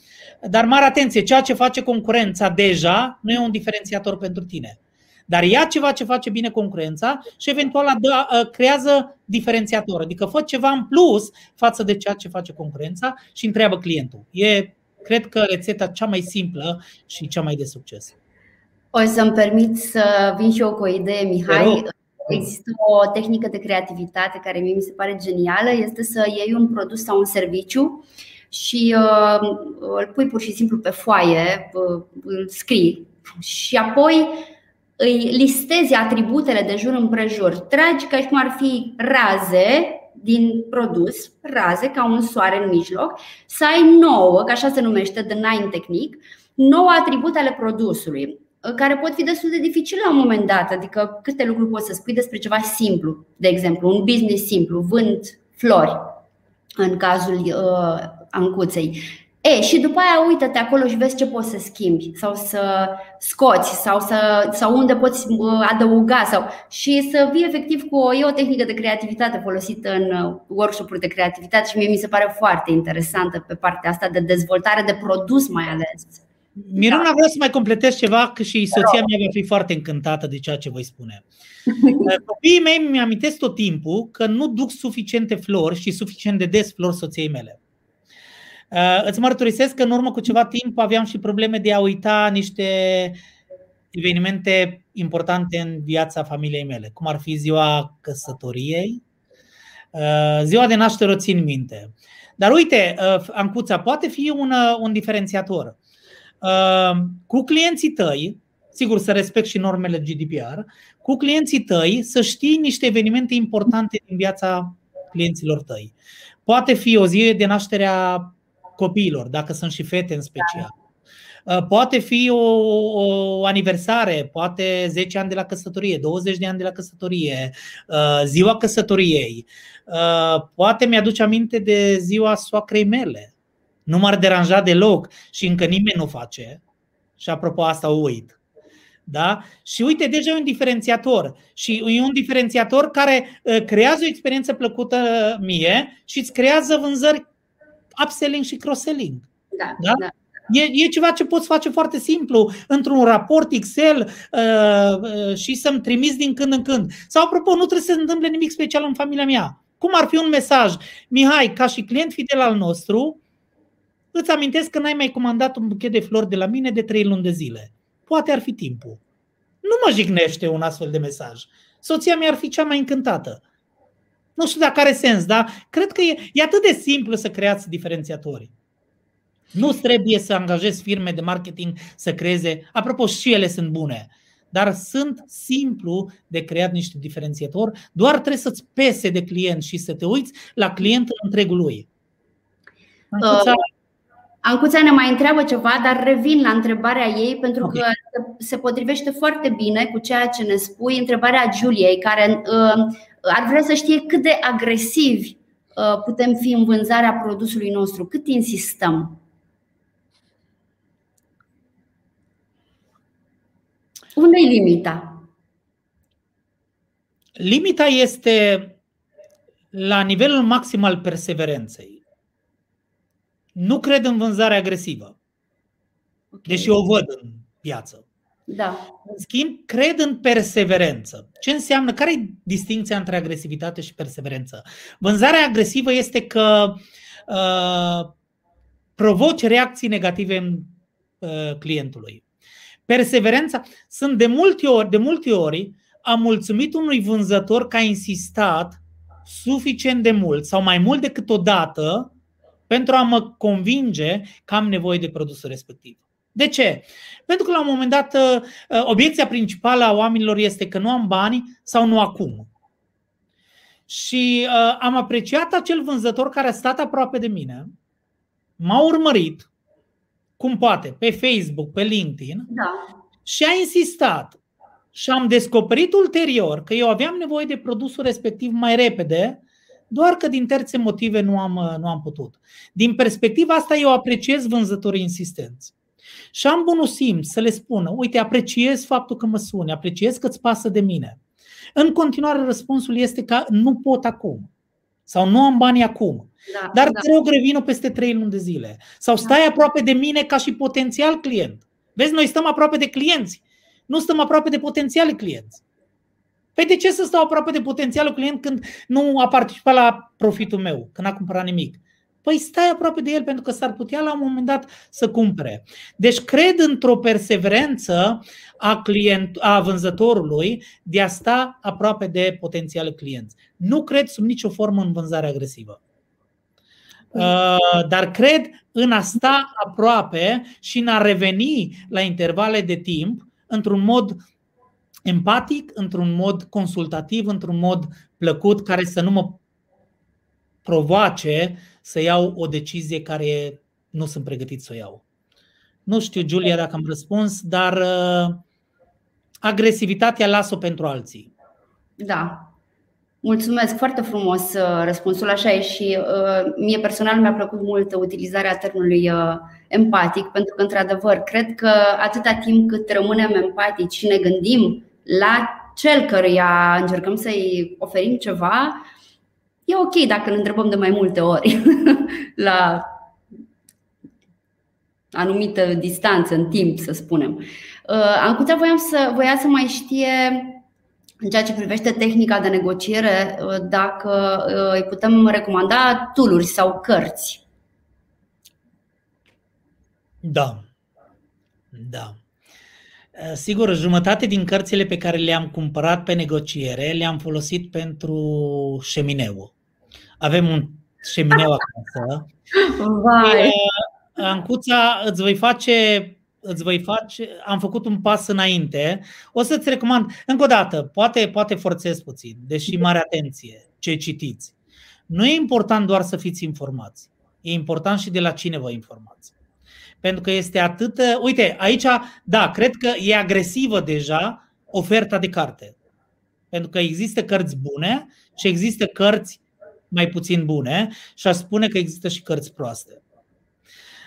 dar mare atenție, ceea ce face concurența deja nu e un diferențiator pentru tine. Dar ia ceva ce face bine concurența și eventual creează diferențiator. Adică fă ceva în plus față de ceea ce face concurența și întreabă clientul. E, cred că, rețeta cea mai simplă și cea mai de succes. O să-mi permit să vin și eu cu o idee, Mihai. Există o tehnică de creativitate care mie mi se pare genială, este să iei un produs sau un serviciu și uh, îl pui pur și simplu pe foaie, uh, îl scrii și apoi îi listezi atributele de jur împrejur. Tragi ca și cum ar fi raze din produs, raze ca un soare în mijloc, să ai nouă, ca așa se numește, the nine tehnic, nouă atribute ale produsului care pot fi destul de dificile la un moment dat, adică câte lucruri poți să spui despre ceva simplu, de exemplu, un business simplu, vând flori, în cazul uh, ancuței. E, și după aia uită-te acolo și vezi ce poți să schimbi sau să scoți sau, să, sau unde poți uh, adăuga sau, și să vii efectiv cu o, e o tehnică de creativitate folosită în uh, workshop-uri de creativitate și mie mi se pare foarte interesantă pe partea asta de dezvoltare de produs mai ales. Miruna, da. vreau să mai completez ceva, că și soția mea va fi foarte încântată de ceea ce voi spune. Copiii mei mi-amintesc tot timpul că nu duc suficiente flori și suficient de des flori soției mele. Uh, îți mărturisesc că în urmă cu ceva timp aveam și probleme de a uita niște evenimente importante în viața familiei mele, cum ar fi ziua căsătoriei, uh, ziua de naștere o țin minte. Dar uite, uh, Ancuța, poate fi un, un diferențiator. Cu clienții tăi, sigur să respect și normele GDPR, cu clienții tăi să știi niște evenimente importante din viața clienților tăi. Poate fi o zi de naștere a copiilor, dacă sunt și fete în special. Da. Uh, poate fi o, o aniversare, poate 10 ani de la căsătorie, 20 de ani de la căsătorie, uh, ziua căsătoriei. Uh, poate mi-aduce aminte de ziua soacrei mele. Nu m-ar deranja deloc și încă nimeni nu face. Și apropo asta o uit. Da? Și uite, deja e un diferențiator. Și e un diferențiator care creează o experiență plăcută mie și îți creează vânzări upselling și cross-selling. Da, da? da. E, e ceva ce poți face foarte simplu, într-un raport Excel uh, uh, și să-mi trimiți din când în când. Sau, apropo, nu trebuie să se întâmple nimic special în familia mea. Cum ar fi un mesaj? Mihai, ca și client fidel al nostru, îți amintesc că n-ai mai comandat un buchet de flori de la mine de trei luni de zile. Poate ar fi timpul. Nu mă jignește un astfel de mesaj. Soția mea ar fi cea mai încântată. Nu știu dacă are sens, dar cred că e, e atât de simplu să creați diferențiatori. Nu trebuie să angajezi firme de marketing să creeze. Apropo, și ele sunt bune. Dar sunt simplu de creat niște diferențiatori. Doar trebuie să-ți pese de client și să te uiți la client în întregul lui. Uh, Ancuța ne mai întreabă ceva, dar revin la întrebarea ei pentru okay. că se potrivește foarte bine cu ceea ce ne spui. Întrebarea Juliei, care uh, ar vrea să știe cât de agresivi uh, putem fi în vânzarea produsului nostru, cât insistăm. Unde e limita? Limita este la nivelul maxim al perseverenței. Nu cred în vânzarea agresivă, okay. deși o văd în piață. Da. În schimb, cred în perseverență. Ce înseamnă? Care e distinția între agresivitate și perseverență? Vânzarea agresivă este că uh, provoci reacții negative în uh, clientului. Perseverența sunt de multe ori, de multe ori am mulțumit unui vânzător că a insistat suficient de mult sau mai mult decât o dată pentru a mă convinge că am nevoie de produsul respectiv. De ce? Pentru că la un moment dat uh, uh, obiecția principală a oamenilor este că nu am bani sau nu acum. Și uh, am apreciat acel vânzător care a stat aproape de mine, m-a urmărit, cum poate, pe Facebook, pe LinkedIn, da. și a insistat. Și am descoperit ulterior că eu aveam nevoie de produsul respectiv mai repede, doar că din terțe motive nu am, uh, nu am putut. Din perspectiva asta, eu apreciez vânzătorii insistenți. Și am bunul simț să le spună, uite, apreciez faptul că mă suni, apreciez că îți pasă de mine. În continuare, răspunsul este că nu pot acum. Sau nu am bani acum. Da, Dar da. te rog, revină peste trei luni de zile. Sau da. stai da. aproape de mine ca și potențial client. Vezi, noi stăm aproape de clienți. Nu stăm aproape de potențiali clienți. Păi de ce să stau aproape de potențialul client când nu a participat la profitul meu, când n-a cumpărat nimic? Păi stai aproape de el pentru că s-ar putea la un moment dat să cumpere. Deci cred într-o perseverență a, client, a vânzătorului de a sta aproape de potențiale clienți. Nu cred sub nicio formă în vânzare agresivă. Uh, dar cred în a sta aproape și în a reveni la intervale de timp într-un mod empatic, într-un mod consultativ, într-un mod plăcut, care să nu mă provoace să iau o decizie care nu sunt pregătit să o iau. Nu știu, Julia, dacă am răspuns, dar uh, agresivitatea las-o pentru alții. Da. Mulțumesc foarte frumos uh, răspunsul, așa e și uh, mie personal mi-a plăcut mult utilizarea termenului uh, empatic, pentru că, într-adevăr, cred că atâta timp cât rămânem empatici și ne gândim la cel căruia încercăm să-i oferim ceva, e ok dacă îl întrebăm de mai multe ori la anumită distanță în timp, să spunem. Uh, Ancuța voiam să, voia să mai știe în ceea ce privește tehnica de negociere, uh, dacă uh, îi putem recomanda tooluri sau cărți. Da. Da. Sigur, jumătate din cărțile pe care le-am cumpărat pe negociere le-am folosit pentru șemineu. Avem un șemineu acasă. Vai. Ancuța, îți voi face îți voi face, am făcut un pas înainte. O să-ți recomand, încă o dată, poate, poate forțez puțin, deși mare atenție ce citiți. Nu e important doar să fiți informați. E important și de la cine vă informați. Pentru că este atât. Uite, aici, da, cred că e agresivă deja oferta de carte. Pentru că există cărți bune și există cărți mai puțin bune și aș spune că există și cărți proaste.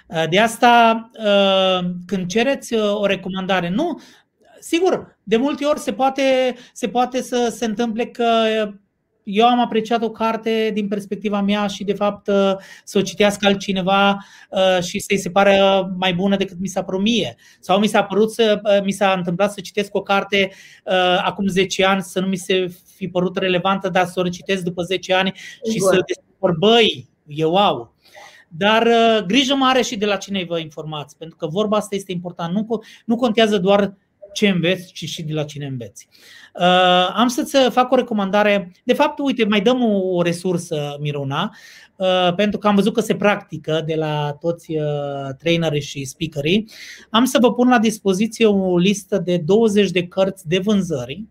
Uh, de asta, uh, când cereți uh, o recomandare, nu, sigur, de multe ori se poate, se poate să se întâmple că eu am apreciat o carte din perspectiva mea și, de fapt, să o citească altcineva și să-i se pare mai bună decât mi s-a părut mie. Sau mi s-a părut să, mi s-a întâmplat să citesc o carte acum 10 ani, să nu mi se fi părut relevantă, dar să o recitesc după 10 ani și Bun. să descoper, băi, e wow. Dar uh, grijă mare și de la cine vă informați, pentru că vorba asta este important. Nu, nu contează doar ce înveți, ci și de la cine înveți. Uh, am să-ți fac o recomandare. De fapt, uite, mai dăm o, o resursă, Miruna, uh, pentru că am văzut că se practică de la toți uh, trainerii și speakerii. Am să vă pun la dispoziție o listă de 20 de cărți de vânzări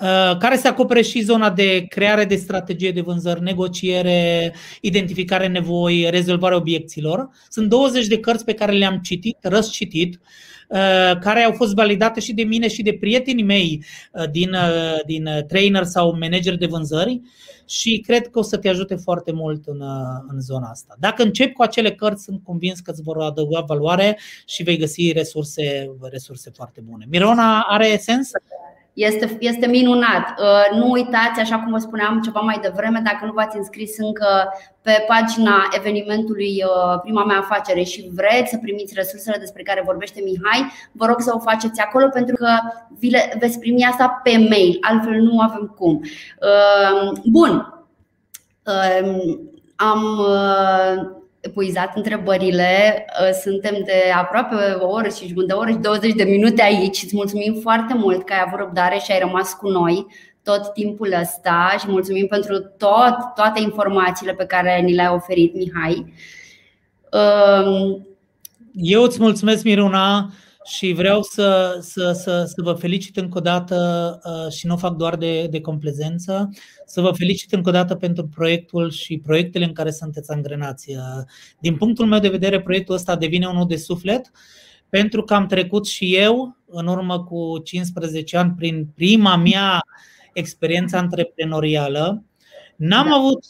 Uh, care se acopere și zona de creare de strategie de vânzări, negociere, identificare nevoi, rezolvare obiecțiilor. Sunt 20 de cărți pe care le-am citit, răscitit, uh, care au fost validate și de mine și de prietenii mei uh, din, din trainer sau manager de vânzări și cred că o să te ajute foarte mult în, în zona asta. Dacă începi cu acele cărți, sunt convins că îți vor adăuga valoare și vei găsi resurse, resurse foarte bune. Mirona are sens? Este, este minunat. Uh, nu uitați, așa cum vă spuneam ceva mai devreme, dacă nu v-ați înscris încă pe pagina evenimentului uh, Prima mea afacere și vreți să primiți resursele despre care vorbește Mihai, vă rog să o faceți acolo pentru că vi le veți primi asta pe mail, altfel nu avem cum. Uh, bun. Am epuizat întrebările. Uh, suntem de aproape o oră și jumătate, o oră și 20 de minute aici. Îți mulțumim foarte mult că ai avut răbdare și ai rămas cu noi tot timpul ăsta și mulțumim pentru tot, toate informațiile pe care ni le-ai oferit, Mihai. Um, Eu îți mulțumesc, Miruna și vreau să, să, să, să vă felicit încă o dată uh, și nu fac doar de, de complezență, să vă felicit încă o dată pentru proiectul și proiectele în care sunteți angrenați. Uh, din punctul meu de vedere, proiectul ăsta devine unul de suflet pentru că am trecut și eu, în urmă cu 15 ani, prin prima mea experiență antreprenorială. N-am da. avut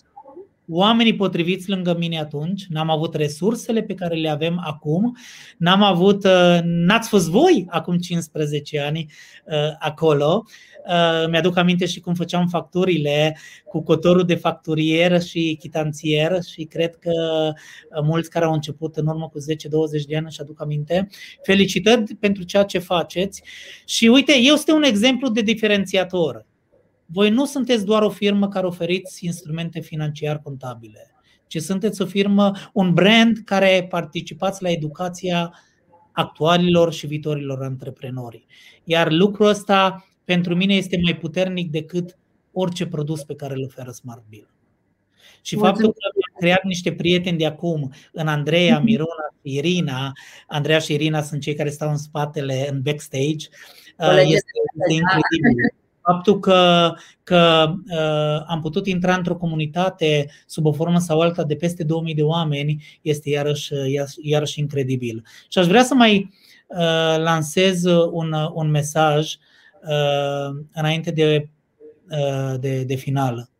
oamenii potriviți lângă mine atunci, n-am avut resursele pe care le avem acum, n-am avut, uh, n-ați fost voi acum 15 ani uh, acolo. Uh, mi-aduc aminte și cum făceam facturile cu cotorul de facturier și chitanțier și cred că mulți care au început în urmă cu 10-20 de ani își aduc aminte. Felicitări pentru ceea ce faceți și uite, eu sunt un exemplu de diferențiator voi nu sunteți doar o firmă care oferiți instrumente financiar contabile. ci sunteți o firmă, un brand care participați la educația actualilor și viitorilor antreprenori. Iar lucrul ăsta pentru mine este mai puternic decât orice produs pe care îl oferă Smart Bill. Și Mulțumesc. faptul că am creat niște prieteni de acum, în Andreea, mhm. Miruna și Irina, Andreea și Irina sunt cei care stau în spatele, în backstage, uh, este, este incredibil. Faptul că, că uh, am putut intra într-o comunitate sub o formă sau alta de peste 2000 de oameni este iarăși, iarăși incredibil. Și aș vrea să mai uh, lansez un, un mesaj uh, înainte de, uh, de, de final.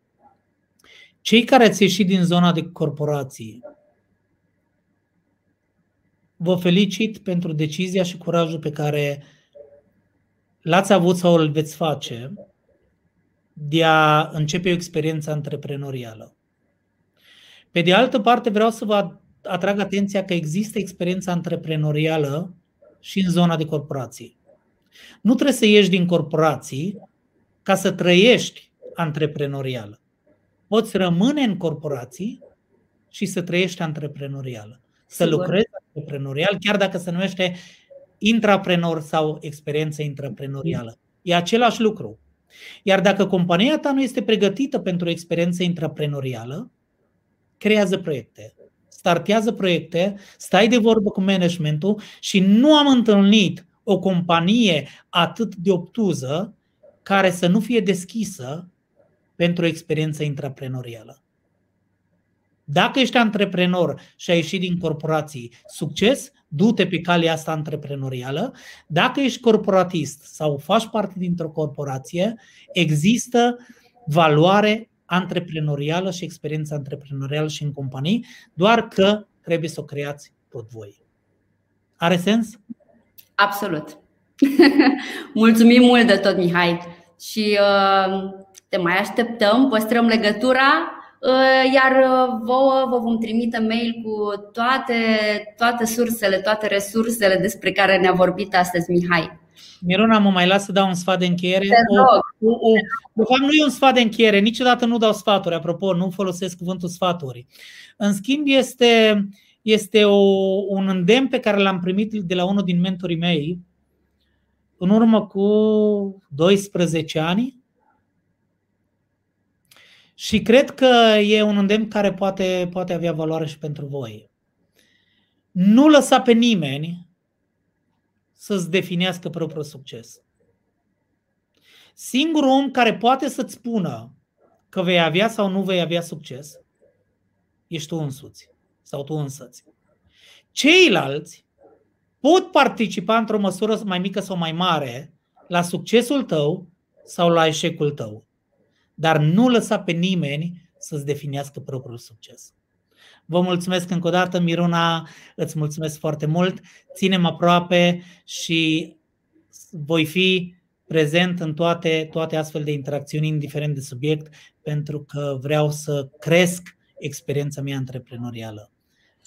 Cei care ați ieșit din zona de corporații, vă felicit pentru decizia și curajul pe care l-ați avut sau îl veți face de a începe o experiență antreprenorială. Pe de altă parte, vreau să vă atrag atenția că există experiența antreprenorială și în zona de corporații. Nu trebuie să ieși din corporații ca să trăiești antreprenorială. Poți rămâne în corporații și să trăiești antreprenorială. Să Sigur. lucrezi antreprenorial, chiar dacă se numește intraprenor sau experiență intraprenorială. E același lucru. Iar dacă compania ta nu este pregătită pentru o experiență intraprenorială, creează proiecte, startează proiecte, stai de vorbă cu managementul și nu am întâlnit o companie atât de obtuză care să nu fie deschisă pentru o experiență intraprenorială. Dacă ești antreprenor și ai ieșit din corporații, succes, du-te pe calea asta antreprenorială. Dacă ești corporatist sau faci parte dintr-o corporație, există valoare antreprenorială și experiență antreprenorială și în companii, doar că trebuie să o creați tot voi. Are sens? Absolut. Mulțumim mult de tot, Mihai. Și uh, te mai așteptăm, păstrăm legătura Uh, iar uh, vouă vă vom trimite mail cu toate, toate sursele, toate resursele despre care ne-a vorbit astăzi Mihai. Miruna, mă mai las să dau un sfat de încheiere? O, o, o, de fapt, nu e un sfat de încheiere, niciodată nu dau sfaturi, apropo, nu folosesc cuvântul sfaturi. În schimb, este, este o, un îndemn pe care l-am primit de la unul din mentorii mei în urmă cu 12 ani, și cred că e un îndemn care poate, poate avea valoare și pentru voi. Nu lăsa pe nimeni să-ți definească propriul succes. Singurul om care poate să-ți spună că vei avea sau nu vei avea succes ești tu însuți sau tu însăți. Ceilalți pot participa într-o măsură mai mică sau mai mare la succesul tău sau la eșecul tău dar nu lăsa pe nimeni să-ți definească propriul succes. Vă mulțumesc încă o dată, Miruna, îți mulțumesc foarte mult, ținem aproape și voi fi prezent în toate, toate astfel de interacțiuni, indiferent de subiect, pentru că vreau să cresc experiența mea antreprenorială.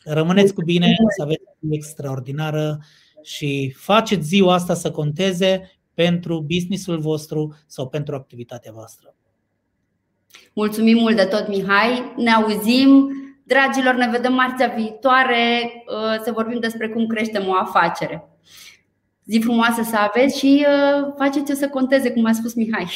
Rămâneți cu bine, să aveți o extraordinară și faceți ziua asta să conteze pentru businessul vostru sau pentru activitatea voastră. Mulțumim mult de tot, Mihai. Ne auzim. Dragilor, ne vedem marțea viitoare uh, să vorbim despre cum creștem o afacere. Zi frumoasă să aveți și uh, faceți-o să conteze, cum a spus Mihai.